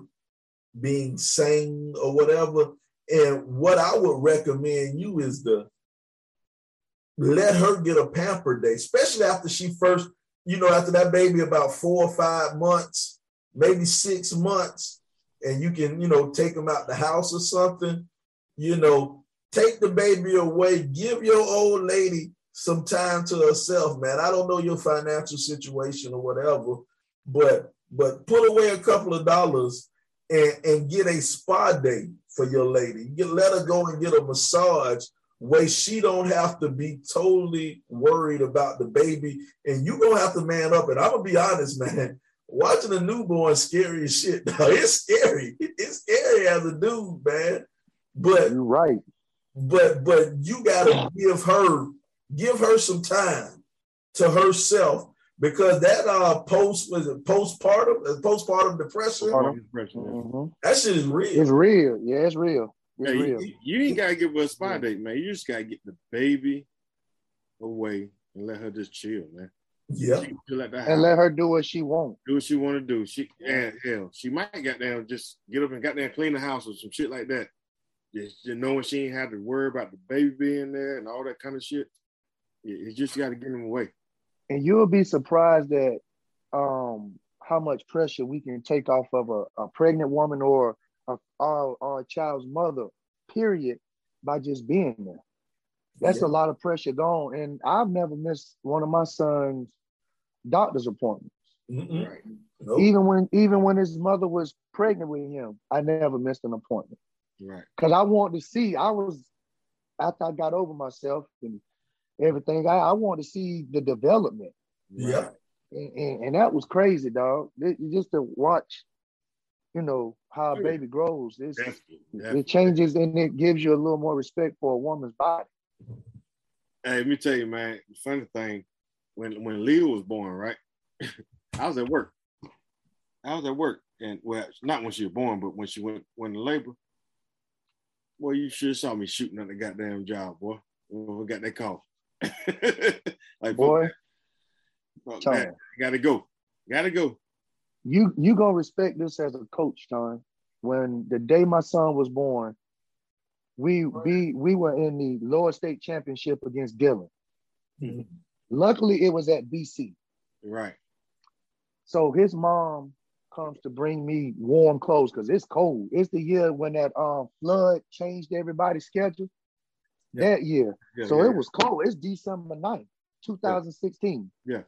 A: being sane or whatever. And what I would recommend you is to let her get a pamper day, especially after she first, you know, after that baby about four or five months, maybe six months, and you can, you know, take them out the house or something, you know, take the baby away, give your old lady some time to herself, man. I don't know your financial situation or whatever, but but put away a couple of dollars and, and get a spa day for your lady. Get let her go and get a massage where she don't have to be totally worried about the baby. And you gonna have to man up. And I'm gonna be honest, man. Watching a newborn scary as shit. It's scary. It's scary as a dude, man. But
C: you're right.
A: But but you gotta give her give her some time to herself because that uh post was it postpartum uh, postpartum depression. Mm-hmm. That shit is real.
C: It's real. Yeah, it's real. Real.
B: You, you, ain't gotta give her a spy yeah. date, man. You just gotta get the baby away and let her just chill, man.
A: Yeah,
C: and let her do what she want.
B: Do what she want to do. She and hell, she might down, just get up and got down, clean the house or some shit like that. Just, just knowing she ain't had to worry about the baby being there and all that kind of shit. You just got to get them away.
C: And you'll be surprised at um, how much pressure we can take off of a, a pregnant woman or a, our, our child's mother, period, by just being there. That's yeah. a lot of pressure gone. And I've never missed one of my son's doctor's appointments.
A: Right.
C: Nope. Even when even when his mother was pregnant with him, I never missed an appointment.
B: Right.
C: Because I wanted to see. I was after I got over myself and everything. I, I want to see the development.
A: Yeah.
C: And, and, and, that was crazy, dog. It, just to watch, you know, how a baby grows. Definitely, definitely. It changes and it gives you a little more respect for a woman's body.
B: Hey, let me tell you, man, the funny thing, when when Leo was born, right? I was at work. I was at work. And well, not when she was born, but when she went went to labor. Boy, you sure saw me shooting at the goddamn job, boy. When We got that call.
C: like boy,
B: fuck, man, gotta go, gotta go.
C: You you gonna respect this as a coach, John. When the day my son was born, we we we were in the lower state championship against Dillon. Mm-hmm. Luckily, it was at BC.
B: Right.
C: So his mom comes to bring me warm clothes because it's cold. It's the year when that um flood changed everybody's schedule yeah. that year. Yeah, so yeah, it was cold. It's December 9th, 2016.
B: Yeah.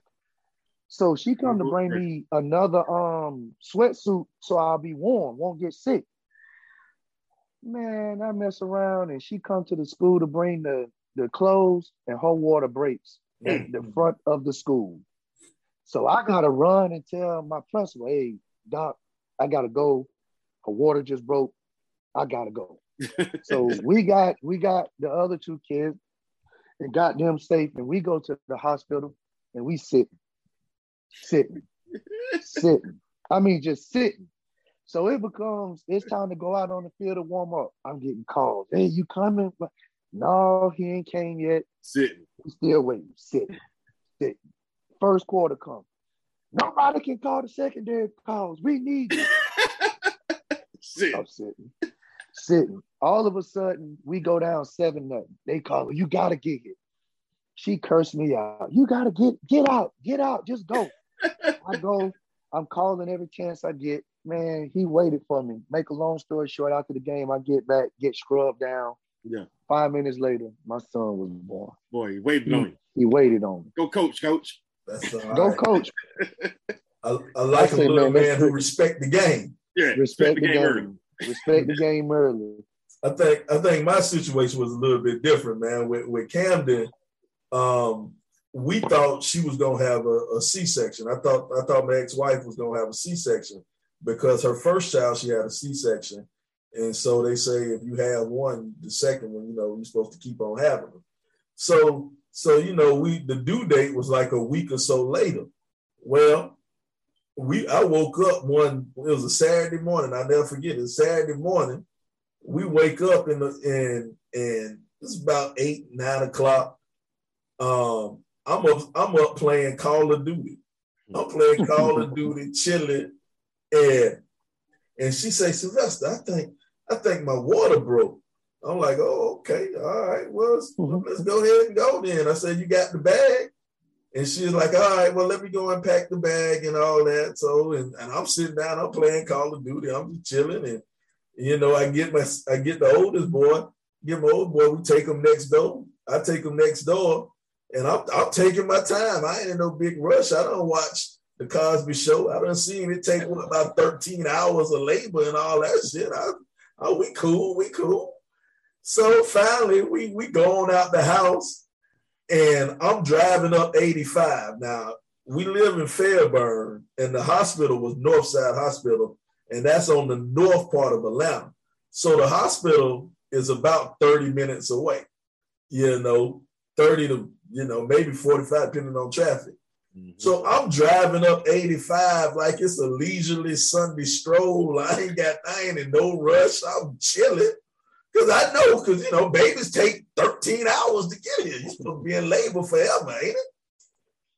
C: So she come to bring me another um sweatsuit so I'll be warm, won't get sick. Man, I mess around and she come to the school to bring the, the clothes and her water breaks in the front of the school. So I gotta run and tell my principal, hey, doc, I gotta go. Her water just broke. I gotta go so we got we got the other two kids and got them safe, and we go to the hospital and we sit, sitting, sitting. I mean, just sitting. So it becomes it's time to go out on the field to warm up. I'm getting calls. Hey, you coming? No, he ain't came yet.
B: Sitting.
C: We still waiting. Sitting. Sitting. First quarter comes. Nobody can call the secondary calls. We need you.
B: Sit.
C: I'm sitting sitting. All of a sudden, we go down seven nothing. They call her, you gotta get it. She cursed me out. You gotta get get out, get out, just go. I go, I'm calling every chance I get. Man, he waited for me. Make a long story short, after the game, I get back, get scrubbed down.
B: Yeah.
C: Five minutes later, my son was born.
B: Boy, he waited on you.
C: He waited on me.
B: Go coach, coach.
A: That's
C: Go right. coach.
A: I, I like I a little man, man who respect the game.
B: Yeah,
C: respect, respect the, the, game. game. Respect the game early.
A: I think I think my situation was a little bit different, man. With with Camden, um, we thought she was gonna have a a C-section. I thought I thought my ex-wife was gonna have a C-section because her first child she had a C-section, and so they say if you have one, the second one, you know, you're supposed to keep on having them. So so you know, we the due date was like a week or so later. Well, we I woke up one. It was a Saturday morning. I never forget it. Saturday morning, we wake up in the and and it's about eight nine o'clock. Um, I'm up. I'm up playing Call of Duty. I'm playing Call of Duty, chilling, and and she say, Sylvester, I think I think my water broke. I'm like, oh, okay, all right, well, let's,
C: Mhm.
A: let's go ahead and go then. I said, you got the bag? And she's like, all right, well, let me go and pack the bag and all that. So, and, and I'm sitting down, I'm playing Call of Duty, I'm just chilling. And, you know, I get my, I get the oldest boy, get my old boy, we take him next door. I take him next door and I'm, I'm taking my time. I ain't in no big rush. I don't watch the Cosby show. I don't see it take what, about 13 hours of labor and all that shit. I, we cool, we cool. So finally, we we going out the house, and I'm driving up 85. Now we live in Fairburn, and the hospital was Northside Hospital, and that's on the north part of Atlanta. So the hospital is about 30 minutes away. You know, 30 to you know maybe 45, depending on traffic.
B: Mhm.
A: So I'm driving up 85 like it's a leisurely Sunday stroll. I ain't got, I ain't in no rush. I'm chilling. Cause I know, cause you know, babies take 13 hours to get here. You're supposed to be in labor forever, ain't it?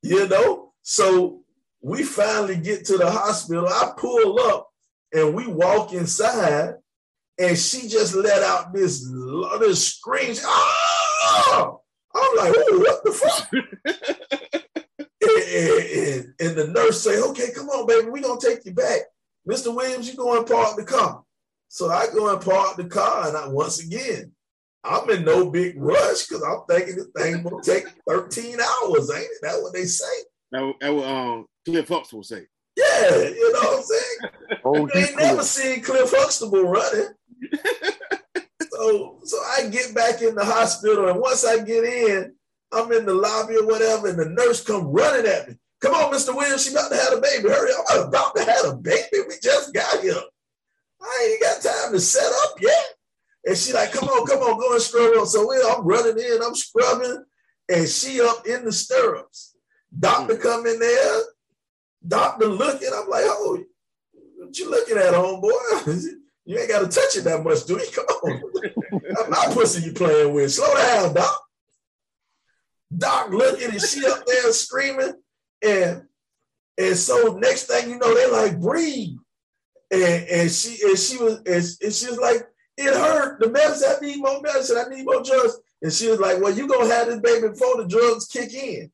A: You know? So we finally get to the hospital. I pull up and we walk inside, and she just let out this, this scream. Ah! I'm like, oh, what the fuck? and, and- and the nurse say, okay, come on, baby, we're gonna take you back. Mr. Williams, you go and park the car. So I go and park the car, and I once again, I'm in no big rush because I'm thinking this thing gonna take 13 hours, ain't it? That what they say.
B: That, that what um, Cliff Huxtable say.
A: Yeah, you know what I'm saying?
C: Oh,
A: I ain't never seen Cliff Huxtable running. so so I get back in the hospital, and once I get in, I'm in the lobby or whatever, and the nurse come running at me. Come on, Mr. Williams, she about to have a baby. Hurry up. I'm about to have a baby. We just got here. I ain't got time to set up yet. And she like, come on, come on, go and scrub up. So we, I'm running in, I'm scrubbing, and she up in the stirrups. Doctor hmm. come in there, doctor looking. I'm like, oh, what you looking at, homeboy? You ain't got to touch it that much, do you? Come on. That's my pussy you playing with. Slow down, Doc. Doc looking and she up there screaming. And and so next thing you know, they like breathe. And and she and she was and, and she was like, it hurt. The medicine, I need more medicine, I need more drugs. And she was like, Well, you gonna have this baby before the drugs kick in.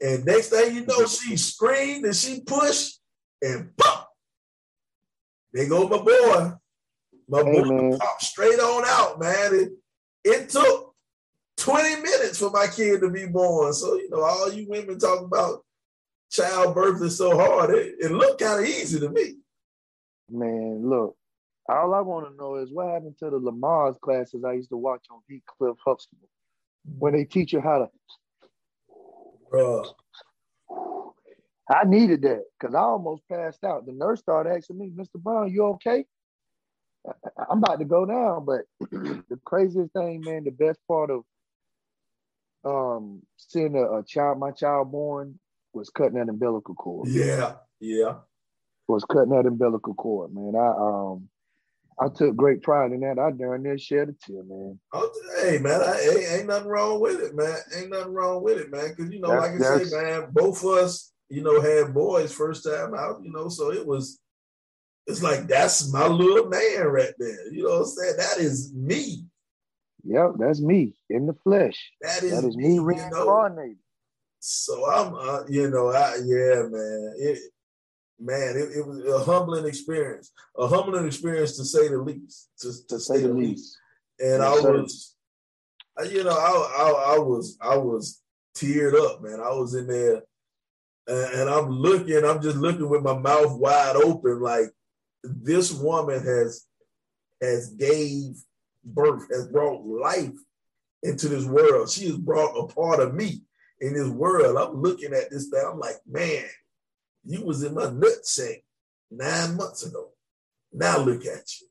A: And next thing you know, she screamed and she pushed and pop. There go my boy. My
C: Hey,
A: boy popped straight on out, man. It, it took 20 minutes for my kid to be born. So, you know, all you women talk about childbirth is so hard. It, it looked kind of easy to me.
C: Man, look, all I want to know is what happened to the Lamaze classes I used to watch on Heathcliff Huxtable when they teach you how to.
A: Bruh.
C: I needed that because I almost passed out. The nurse started asking me, Mr. Brown, you okay? I'm about to go down, but the craziest thing, man, the best part of um seeing a, a child, my child born, was cutting that umbilical cord.
A: Yeah, yeah.
C: Was cutting that umbilical cord, man. I um I took great pride in that. I darn near shed a tear, man.
A: Oh, hey, man, I, ain't, ain't nothing wrong with it, man. Ain't nothing wrong with it, man. Because, you know,
C: That's-
A: like I say, man, both of us, you know, had boys first time out, you know, so it was, it's like, that's my little man right there. You know what I'm saying? That is me.
C: Yep, that's me in the flesh.
A: That is,
C: That is
A: me,
C: me
A: you know. So I'm, uh, you know, I yeah, man, it, man, it, it was a humbling experience, a humbling experience to say the least, to, to say the least. And
C: Yes,
A: I was, I- you know, I, I I was I was teared up, man. I was in there, and, and I'm looking, I'm just looking with my mouth wide open, like this woman has has gave birth, has brought life into this world. She has brought a part of me in this world. I'm looking at this thing. I'm like, man, you was in my nutsack nine months ago. Now look at you.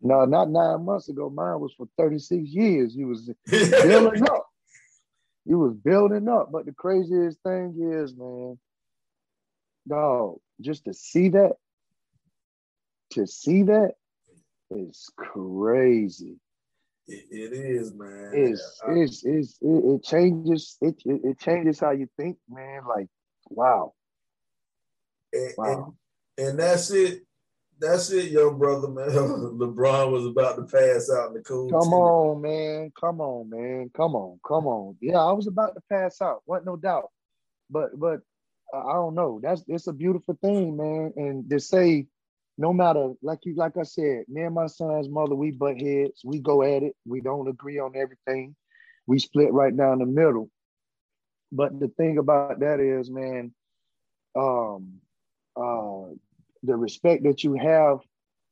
C: No, not nine months ago. Mine was for 36 years. You was building up. You was building up. But the craziest thing is, man, dog, just to see that, to see that is crazy.
A: It, it is, man.
C: It's,
A: I,
C: it's, it's, it, it changes, it, it, it changes how you think, man. Like, wow.
A: And, wow. and, and that's it. That's it, young brother, man. LeBron was about to pass out in the cool.
C: Come on, man. Come on, man. Come on. Come on. Yeah, I was about to pass out. What no doubt. But but uh, I don't know. That's it's a beautiful thing, man. And to say, no matter like you like I said, me and my son's mother, we butt heads. We go at it. We don't agree on everything. We split right down the middle. But the thing about that is, man, um, uh, the respect that you have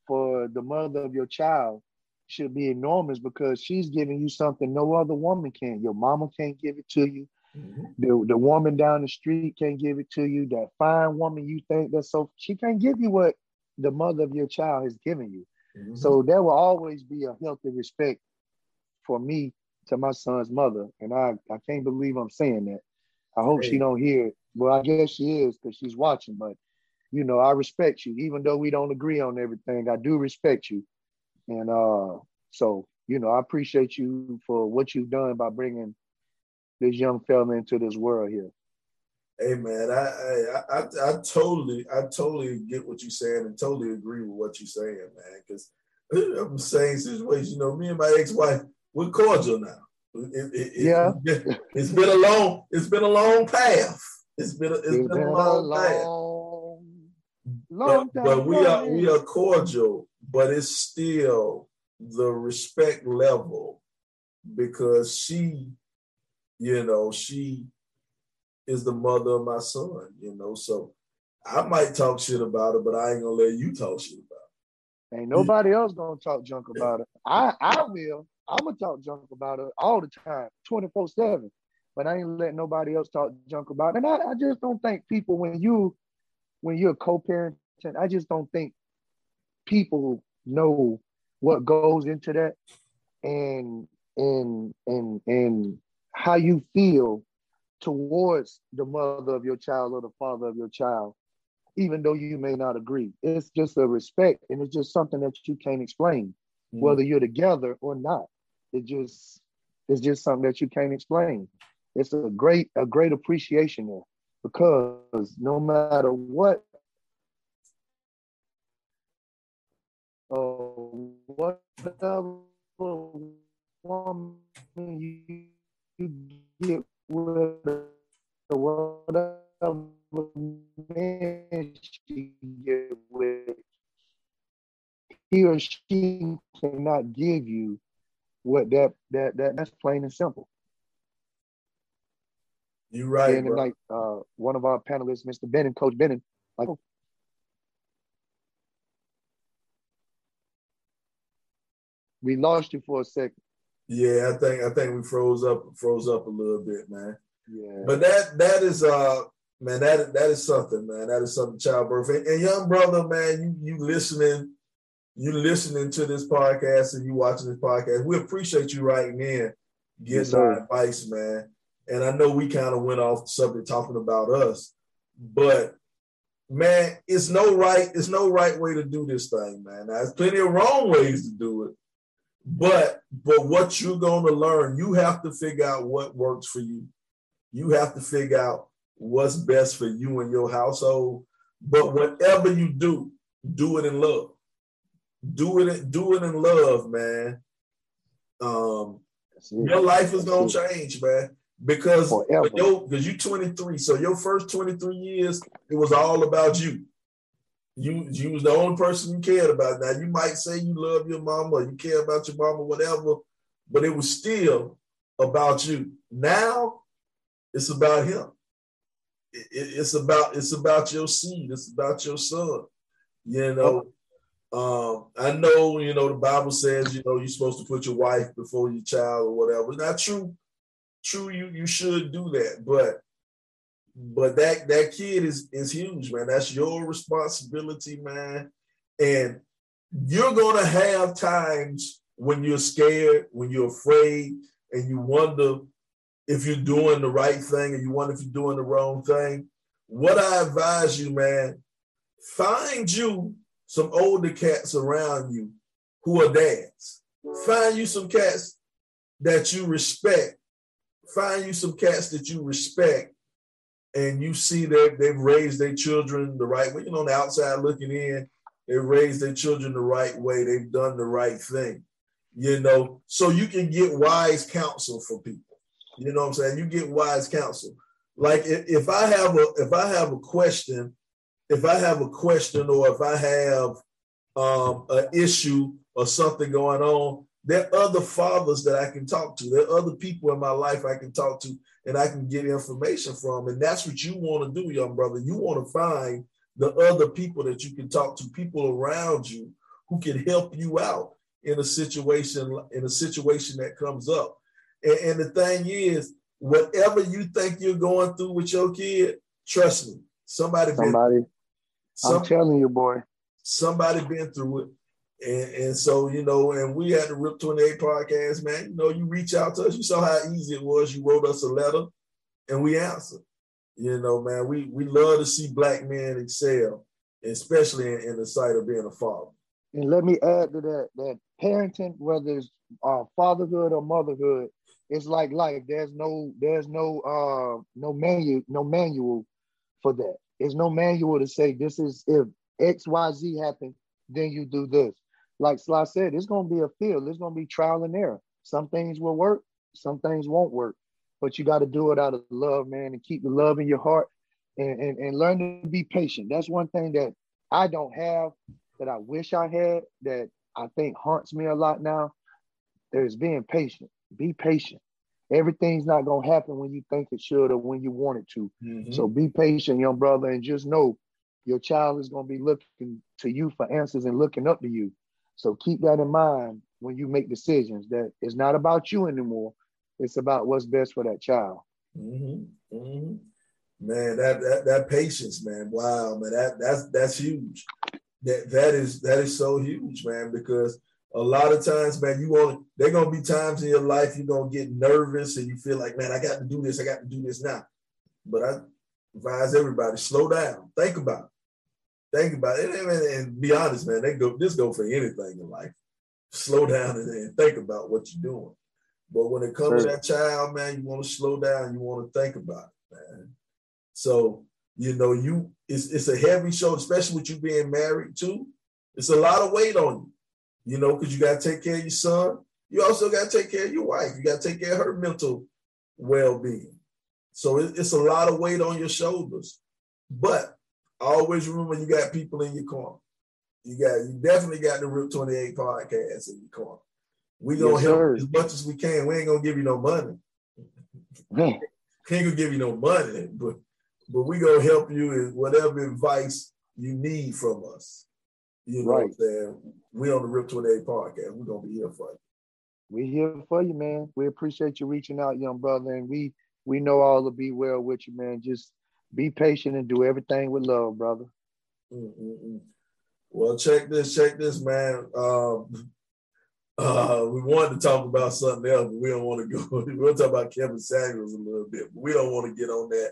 C: for the mother of your child should be enormous because she's giving you something no other woman can. Your mama can't give it to you. Mm-hmm. The, the woman down the street can't give it to you. That fine woman you think that's so she can't give you what the mother of your child has given you. Mm-hmm. So there will always be a healthy respect for me to my son's mother. And I, I can't believe I'm saying that. I hope hey. she don't hear it. Well, I guess she is because she's watching, but you know, I respect you, even though we don't agree on everything. I do respect you, and uh, so you know, I appreciate you for what you've done by bringing this young fella into this world here.
A: Hey man, I I, I I totally I totally get what you're saying and totally agree with what you're saying, man. Because I'm saying situation. You know, me and my ex-wife we're cordial now. It, it,
C: yeah,
A: it, has been a long it's been a long path. It's been a, it's, it's been, been, a long, long path but, but we are we are cordial, but it's still the respect level because she, you know, she is the mother of my son, you know. So I might talk shit about her, but I ain't gonna let you talk shit about
C: her. Ain't nobody else gonna talk junk about her. I I will. I'm gonna talk junk about her all the time, 24 7. But I ain't letting nobody else talk junk about it. And I, I just don't think people when you when you're co-parenting, I just don't think people know what goes into that and and and and how you feel towards the mother of your child or the father of your child even though you may not agree. It's just a respect and it's just something that you can't explain mm-hmm. whether you're together or not. It just it's just something that you can't explain. It's a great a great appreciation there because no matter what Oh, whatever woman you, you get with, whatever man she get with, he or she cannot give you what that that that that's plain and simple.
A: You're right.
C: And like uh, one of our panelists, Mr. Bennon, Coach Bennon, like we lost you for a second.
A: Yeah, I think I think we froze up froze up a little bit, man.
C: Yeah.
A: But that that is uh man, that that is something, man. That is something childbirth. And, and young brother, man, you you listening, you listening to this podcast and you watching this podcast. We appreciate you writing in, getting yes, our advice, man. And I know we kind of went off the subject talking about us, but man, it's no right, it's no right way to do this thing, man. There's plenty of wrong ways to do it. But but what you're going to learn, you have to figure out what works for you. You have to figure out what's best for you and your household. But whatever you do, do it in love. Do it, do it in love, man. Um, your life is gonna change, man. Because because you're 23, so your first 23 years, it was all about you you you was the only person you cared about. Now you might say you love your mama, you care about your mama, whatever, but it was still about you. Now it's about him. It, it's about it's about your seed. It's about your son. You know, um, I know you know the Bible says you know you're supposed to put your wife before your child or whatever. Not true. true, you you should do that, but but that that kid is is huge, man. That's your responsibility, man. And you're gonna have times when you're scared, when you're afraid, and you wonder if you're doing the right thing and you wonder if you're doing the wrong thing. What I advise you, man, find you some older cats around you who are dads. Find you some cats that you respect. Find you some cats that you respect and you see that they've raised their children the right way. You know, on the outside looking in, they raised their children the right way. They've done the right thing. You know, so you can get wise counsel for people. You know what I'm saying? You get wise counsel. Like if, if I have a if I have a question, if I have a question or if I have um, an issue or something going on, there are other fathers that I can talk to. There are other people in my life I can talk to and I can get information from. And that's what you want to do, young brother. You want to find the other people that you can talk to, people around you who can help you out in a situation, in a situation that comes up. And, and the thing is, whatever you think you're going through with your kid, trust me, somebody,
C: somebody, been, I'm telling you, boy,
A: somebody been through it. And, and so, you know, and we had the RIP 28 podcast, man. You know, you reach out to us. You saw how easy it was. You wrote us a letter and we answered. You know, man, we, we love to see black men excel, especially in, in the sight of being a father.
C: And let me add to that that parenting, whether it's uh, fatherhood or motherhood, it's like life. There's no there's no uh no manual no manual for that. There's no manual to say this is if X Y Z happen, then you do this like Sly said, it's going to be a field. It's going to be trial and error. Some things will work, some things won't work. But you got to do it out of love, man, and keep the love in your heart and, and, and learn to be patient. That's one thing that I don't have that I wish I had that I think haunts me a lot now. There's being patient. Be patient. Everything's not going to happen when you think it should or when you want it to. Mm-hmm. So be patient, young brother, and just know your child is going to be looking to you for answers and looking up to you. So keep that in mind when you make decisions that it's not about you anymore. It's about what's best for that child.
A: Mm-hmm. Mm-hmm. Man, that, that that patience, man. Wow, man, that that's that's huge. That that is that is so huge, man, because a lot of times, man, you want there gonna be times in your life you're gonna get nervous and you feel like, man, I got to do this, I got to do this now. But I advise everybody, slow down, think about it think about it and, be honest, man. They go this go for anything in life. Slow down and, think about what you're doing. But when it comes to that child, man, you want to slow down. You want to think about it, man. So you know, you it's it's a heavy show, especially with you being married too. It's a lot of weight on you, you know, because you got to take care of your son. You also got to take care of your wife. You got to take care of her mental well-being. So it, it's a lot of weight on your shoulders. But always remember you got people in your corner. You got you definitely got the RIP 28 podcast in your corner. We gonna yes, help sir. as much as we can. We ain't gonna give you no money. ain't gonna give you no money, but but we gonna help you in whatever advice you need from us. You know right. what I'm saying? We on the RIP 28 podcast. We're gonna be here for you.
C: We're here for you, man. We appreciate you reaching out, young brother, and we we know all to be well with you, man. Just be patient and do everything with love, brother.
A: Mm-mm-mm. Well, check this, check this, man. Um, uh, we wanted to talk about something else, but we don't want to go. We'll talk about Kevin Samuels a little bit, but we don't want to get on that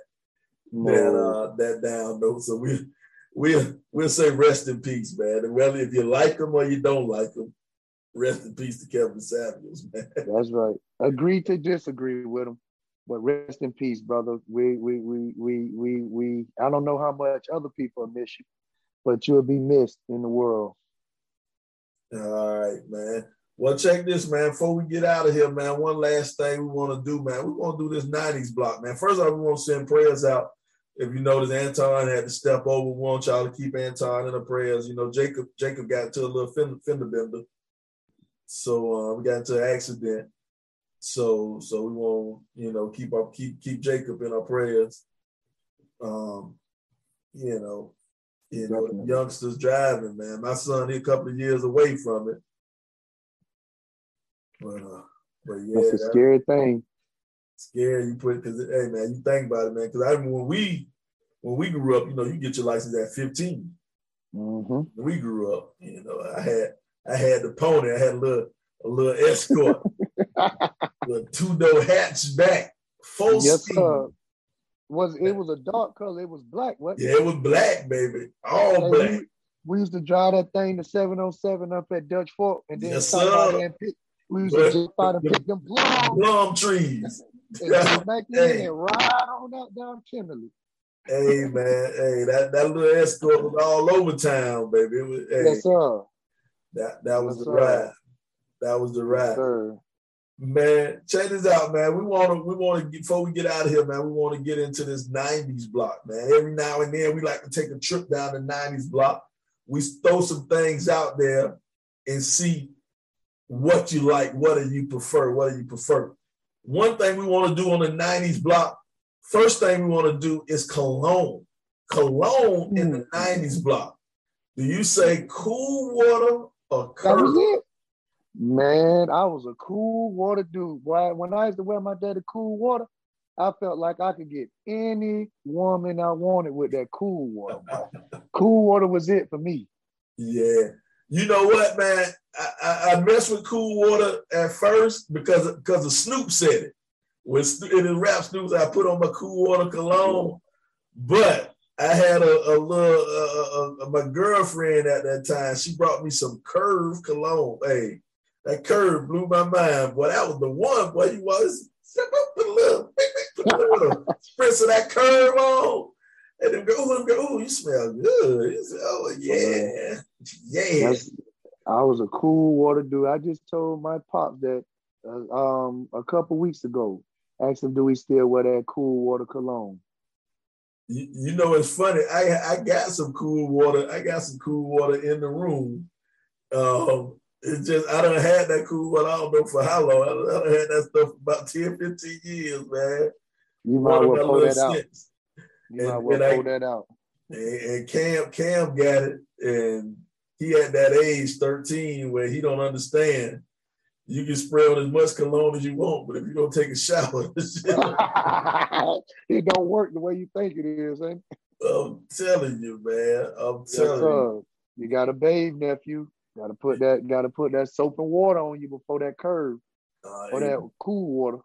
A: no. that uh, that down though. So we we we'll say rest in peace, man. And whether if you like him or you don't like him, rest in peace to Kevin Samuels, man.
C: That's right. Agree to disagree with him. But rest in peace, brother. We we we we we we I don't know how much other people miss you, but you'll be missed in the world.
A: All right, man. Well, check this, man. Before we get out of here, man, one last thing we want to do, man. We want to do this 90s block, man. First of all, we want to send prayers out. If you notice, Anton had to step over. We want y'all to keep Anton in the prayers. You know, Jacob Jacob got into a little fender, fender bender. So uh, we got into an accident. So so we want you know keep up keep keep Jacob in our prayers. Um, you know, you know, youngsters driving, man. My son, he a couple of years away from it. But uh, but yeah,
C: that's a scary thing.
A: Scary you put because hey man, you think about it, man. Because I remember when we when we grew up, you know, you get your license at 15.
C: Mm-hmm.
A: We grew up, you know, I had I had the pony, I had a little a little escort, a two door hatchback, full
C: yes,
A: speed.
C: sir. Was it was a dark color? It was black. What?
A: Yeah, it was black, baby, all black.
C: We, we used to drive that thing to 707 up at Dutch Fork, and then
A: Yes,
C: stop out
A: sir.
C: there and pick. We used
A: But-
C: to jump out and pick them
A: Plum trees.
C: and go back in and ride on out down Kimberly.
A: hey man, hey, that, that little escort was all over town, baby. It was hey,
C: Yes, sir.
A: that that was
C: Yes,
A: the
C: sir.
A: ride. That was the
C: Yes,
A: ride.
C: sir.
A: Man, check this out, man. We want to, we want to, before we get out of here, man, we want to get into this 90s block, man. Every now and then we like to take a trip down the 90s block. We throw some things out there and see what you like, what do you prefer, what do you prefer. One thing we want to do on the 90s block, first thing we want to do is cologne. Cologne in the 90s block. Do you say cool water or
C: That was
A: Curve?
C: it. Man, I was a cool water dude. Boy, when I used to wear my daddy cool water, I felt like I could get any woman I wanted with that cool water. cool water was it for me.
A: Yeah. You know what, man? I, I, I messed with cool water at first because because of Snoop said it. When in the rap Snoop, I put on my cool water cologne, but I had a, a little uh, my girlfriend at that time. She brought me some Curve cologne. Hey, that Curve blew my mind. Boy, that was the one. Boy, you was put a little, put a little spritz of that Curve on. And then go, ooh, go, ooh, you smell good. You say, oh yeah, yeah.
C: That's, I was a cool water dude. I just told my pop that uh, um a couple weeks ago. Asked him, do we still wear that cool water cologne?
A: You, you know, it's funny. I I got some cool water. I got some cool water in the room. Um, it's just I don't had that cool water. I don't know for how long. I done, I done had that stuff for about 10, 15 years, man.
C: You might
A: One
C: well pull that out. You might well
A: and I-
C: pull that out.
A: And, and Cam Cam got it, and he at that age, 13, where he don't understand. You can spray on as much cologne as you want, but if you don't take a shower,
C: it don't work the way you think it is, eh?
A: I'm telling you, man. I'm
C: Yes,
A: telling you.
C: sir. You gotta bathe, nephew. Gotta put that gotta put that soap and water on you before that curve
A: Uh,
C: or that cool water.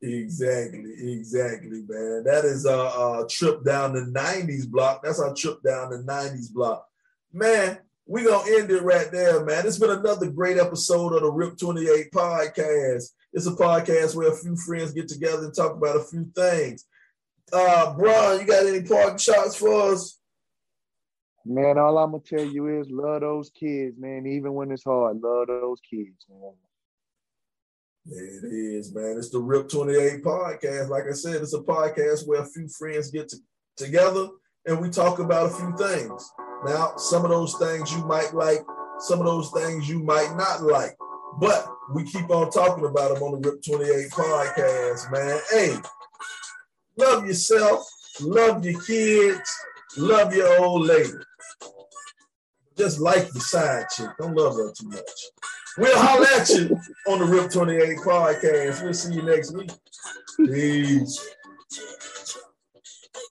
A: Exactly, exactly, man. That is our, our trip down the 90s block. That's our trip down the 90s block. Man, we gonna end it right there, man. It's been another great episode of the RIP 28 podcast. It's a podcast where a few friends get together and talk about a few things. Uh Brian, you got any parting shots for us?
C: Man, all I'm gonna tell you is love those kids, man. Even when it's hard, love those kids, man.
A: It is, man. It's the RIP 28 podcast. Like I said, it's a podcast where a few friends get to, together and we talk about a few things. Now, some of those things you might like, some of those things you might not like, but we keep on talking about them on the RIP 28 podcast, man. Hey, love yourself, love your kids, love your old lady. Just like the side chick. Don't love her too much. We'll holler at you on the RIP 28 podcast. We'll see you next week. Peace.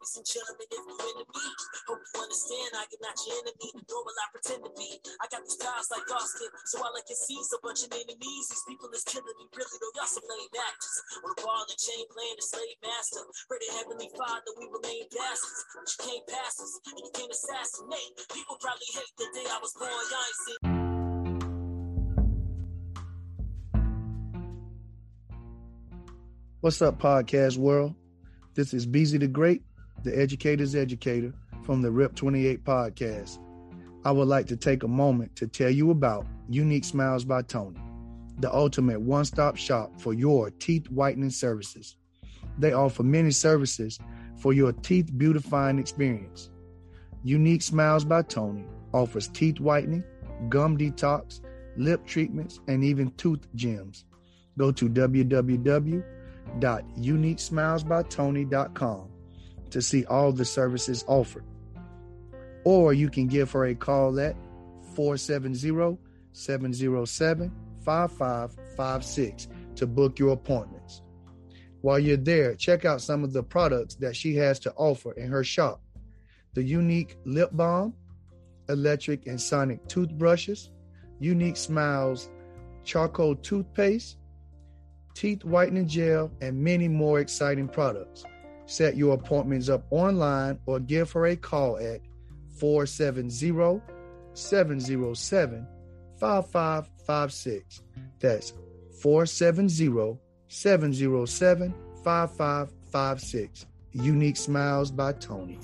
E: Ladies and gentlemen, if you into me, hope you understand I am not your enemy, nor will I pretend to be. I got these styles like Austin, so all I can see is a bunch of enemies. These people is killing me, really though, y'all some lame actors. On a ball and chain playing the slave master. Pray to Heavenly Father, we remain bastards. But you can't pass us, and you can't assassinate. People probably hate the day I was born, y'all ain't seen.
C: What's up, podcast world? This is Beezy the Great, the educator's educator from the RIP 28 podcast. I would like to take a moment to tell you about Unique Smiles by Tony, the ultimate one stop shop for your teeth whitening services. They offer many services for your teeth beautifying experience. Unique Smiles by Tony offers teeth whitening, gum detox, lip treatments, and even tooth gems. Go to www www.uniquesmilesbytony.com to see all the services offered. Or you can give her a call at 470 707 5556 to book your appointments. While you're there, check out some of the products that she has to offer in her shop the unique lip balm, electric and sonic toothbrushes, unique smiles, charcoal toothpaste, teeth whitening gel, and many more exciting products. Set your appointments up online or give her a call at 470 707 5556. That's 470 707 5556. Unique Smiles by Tony.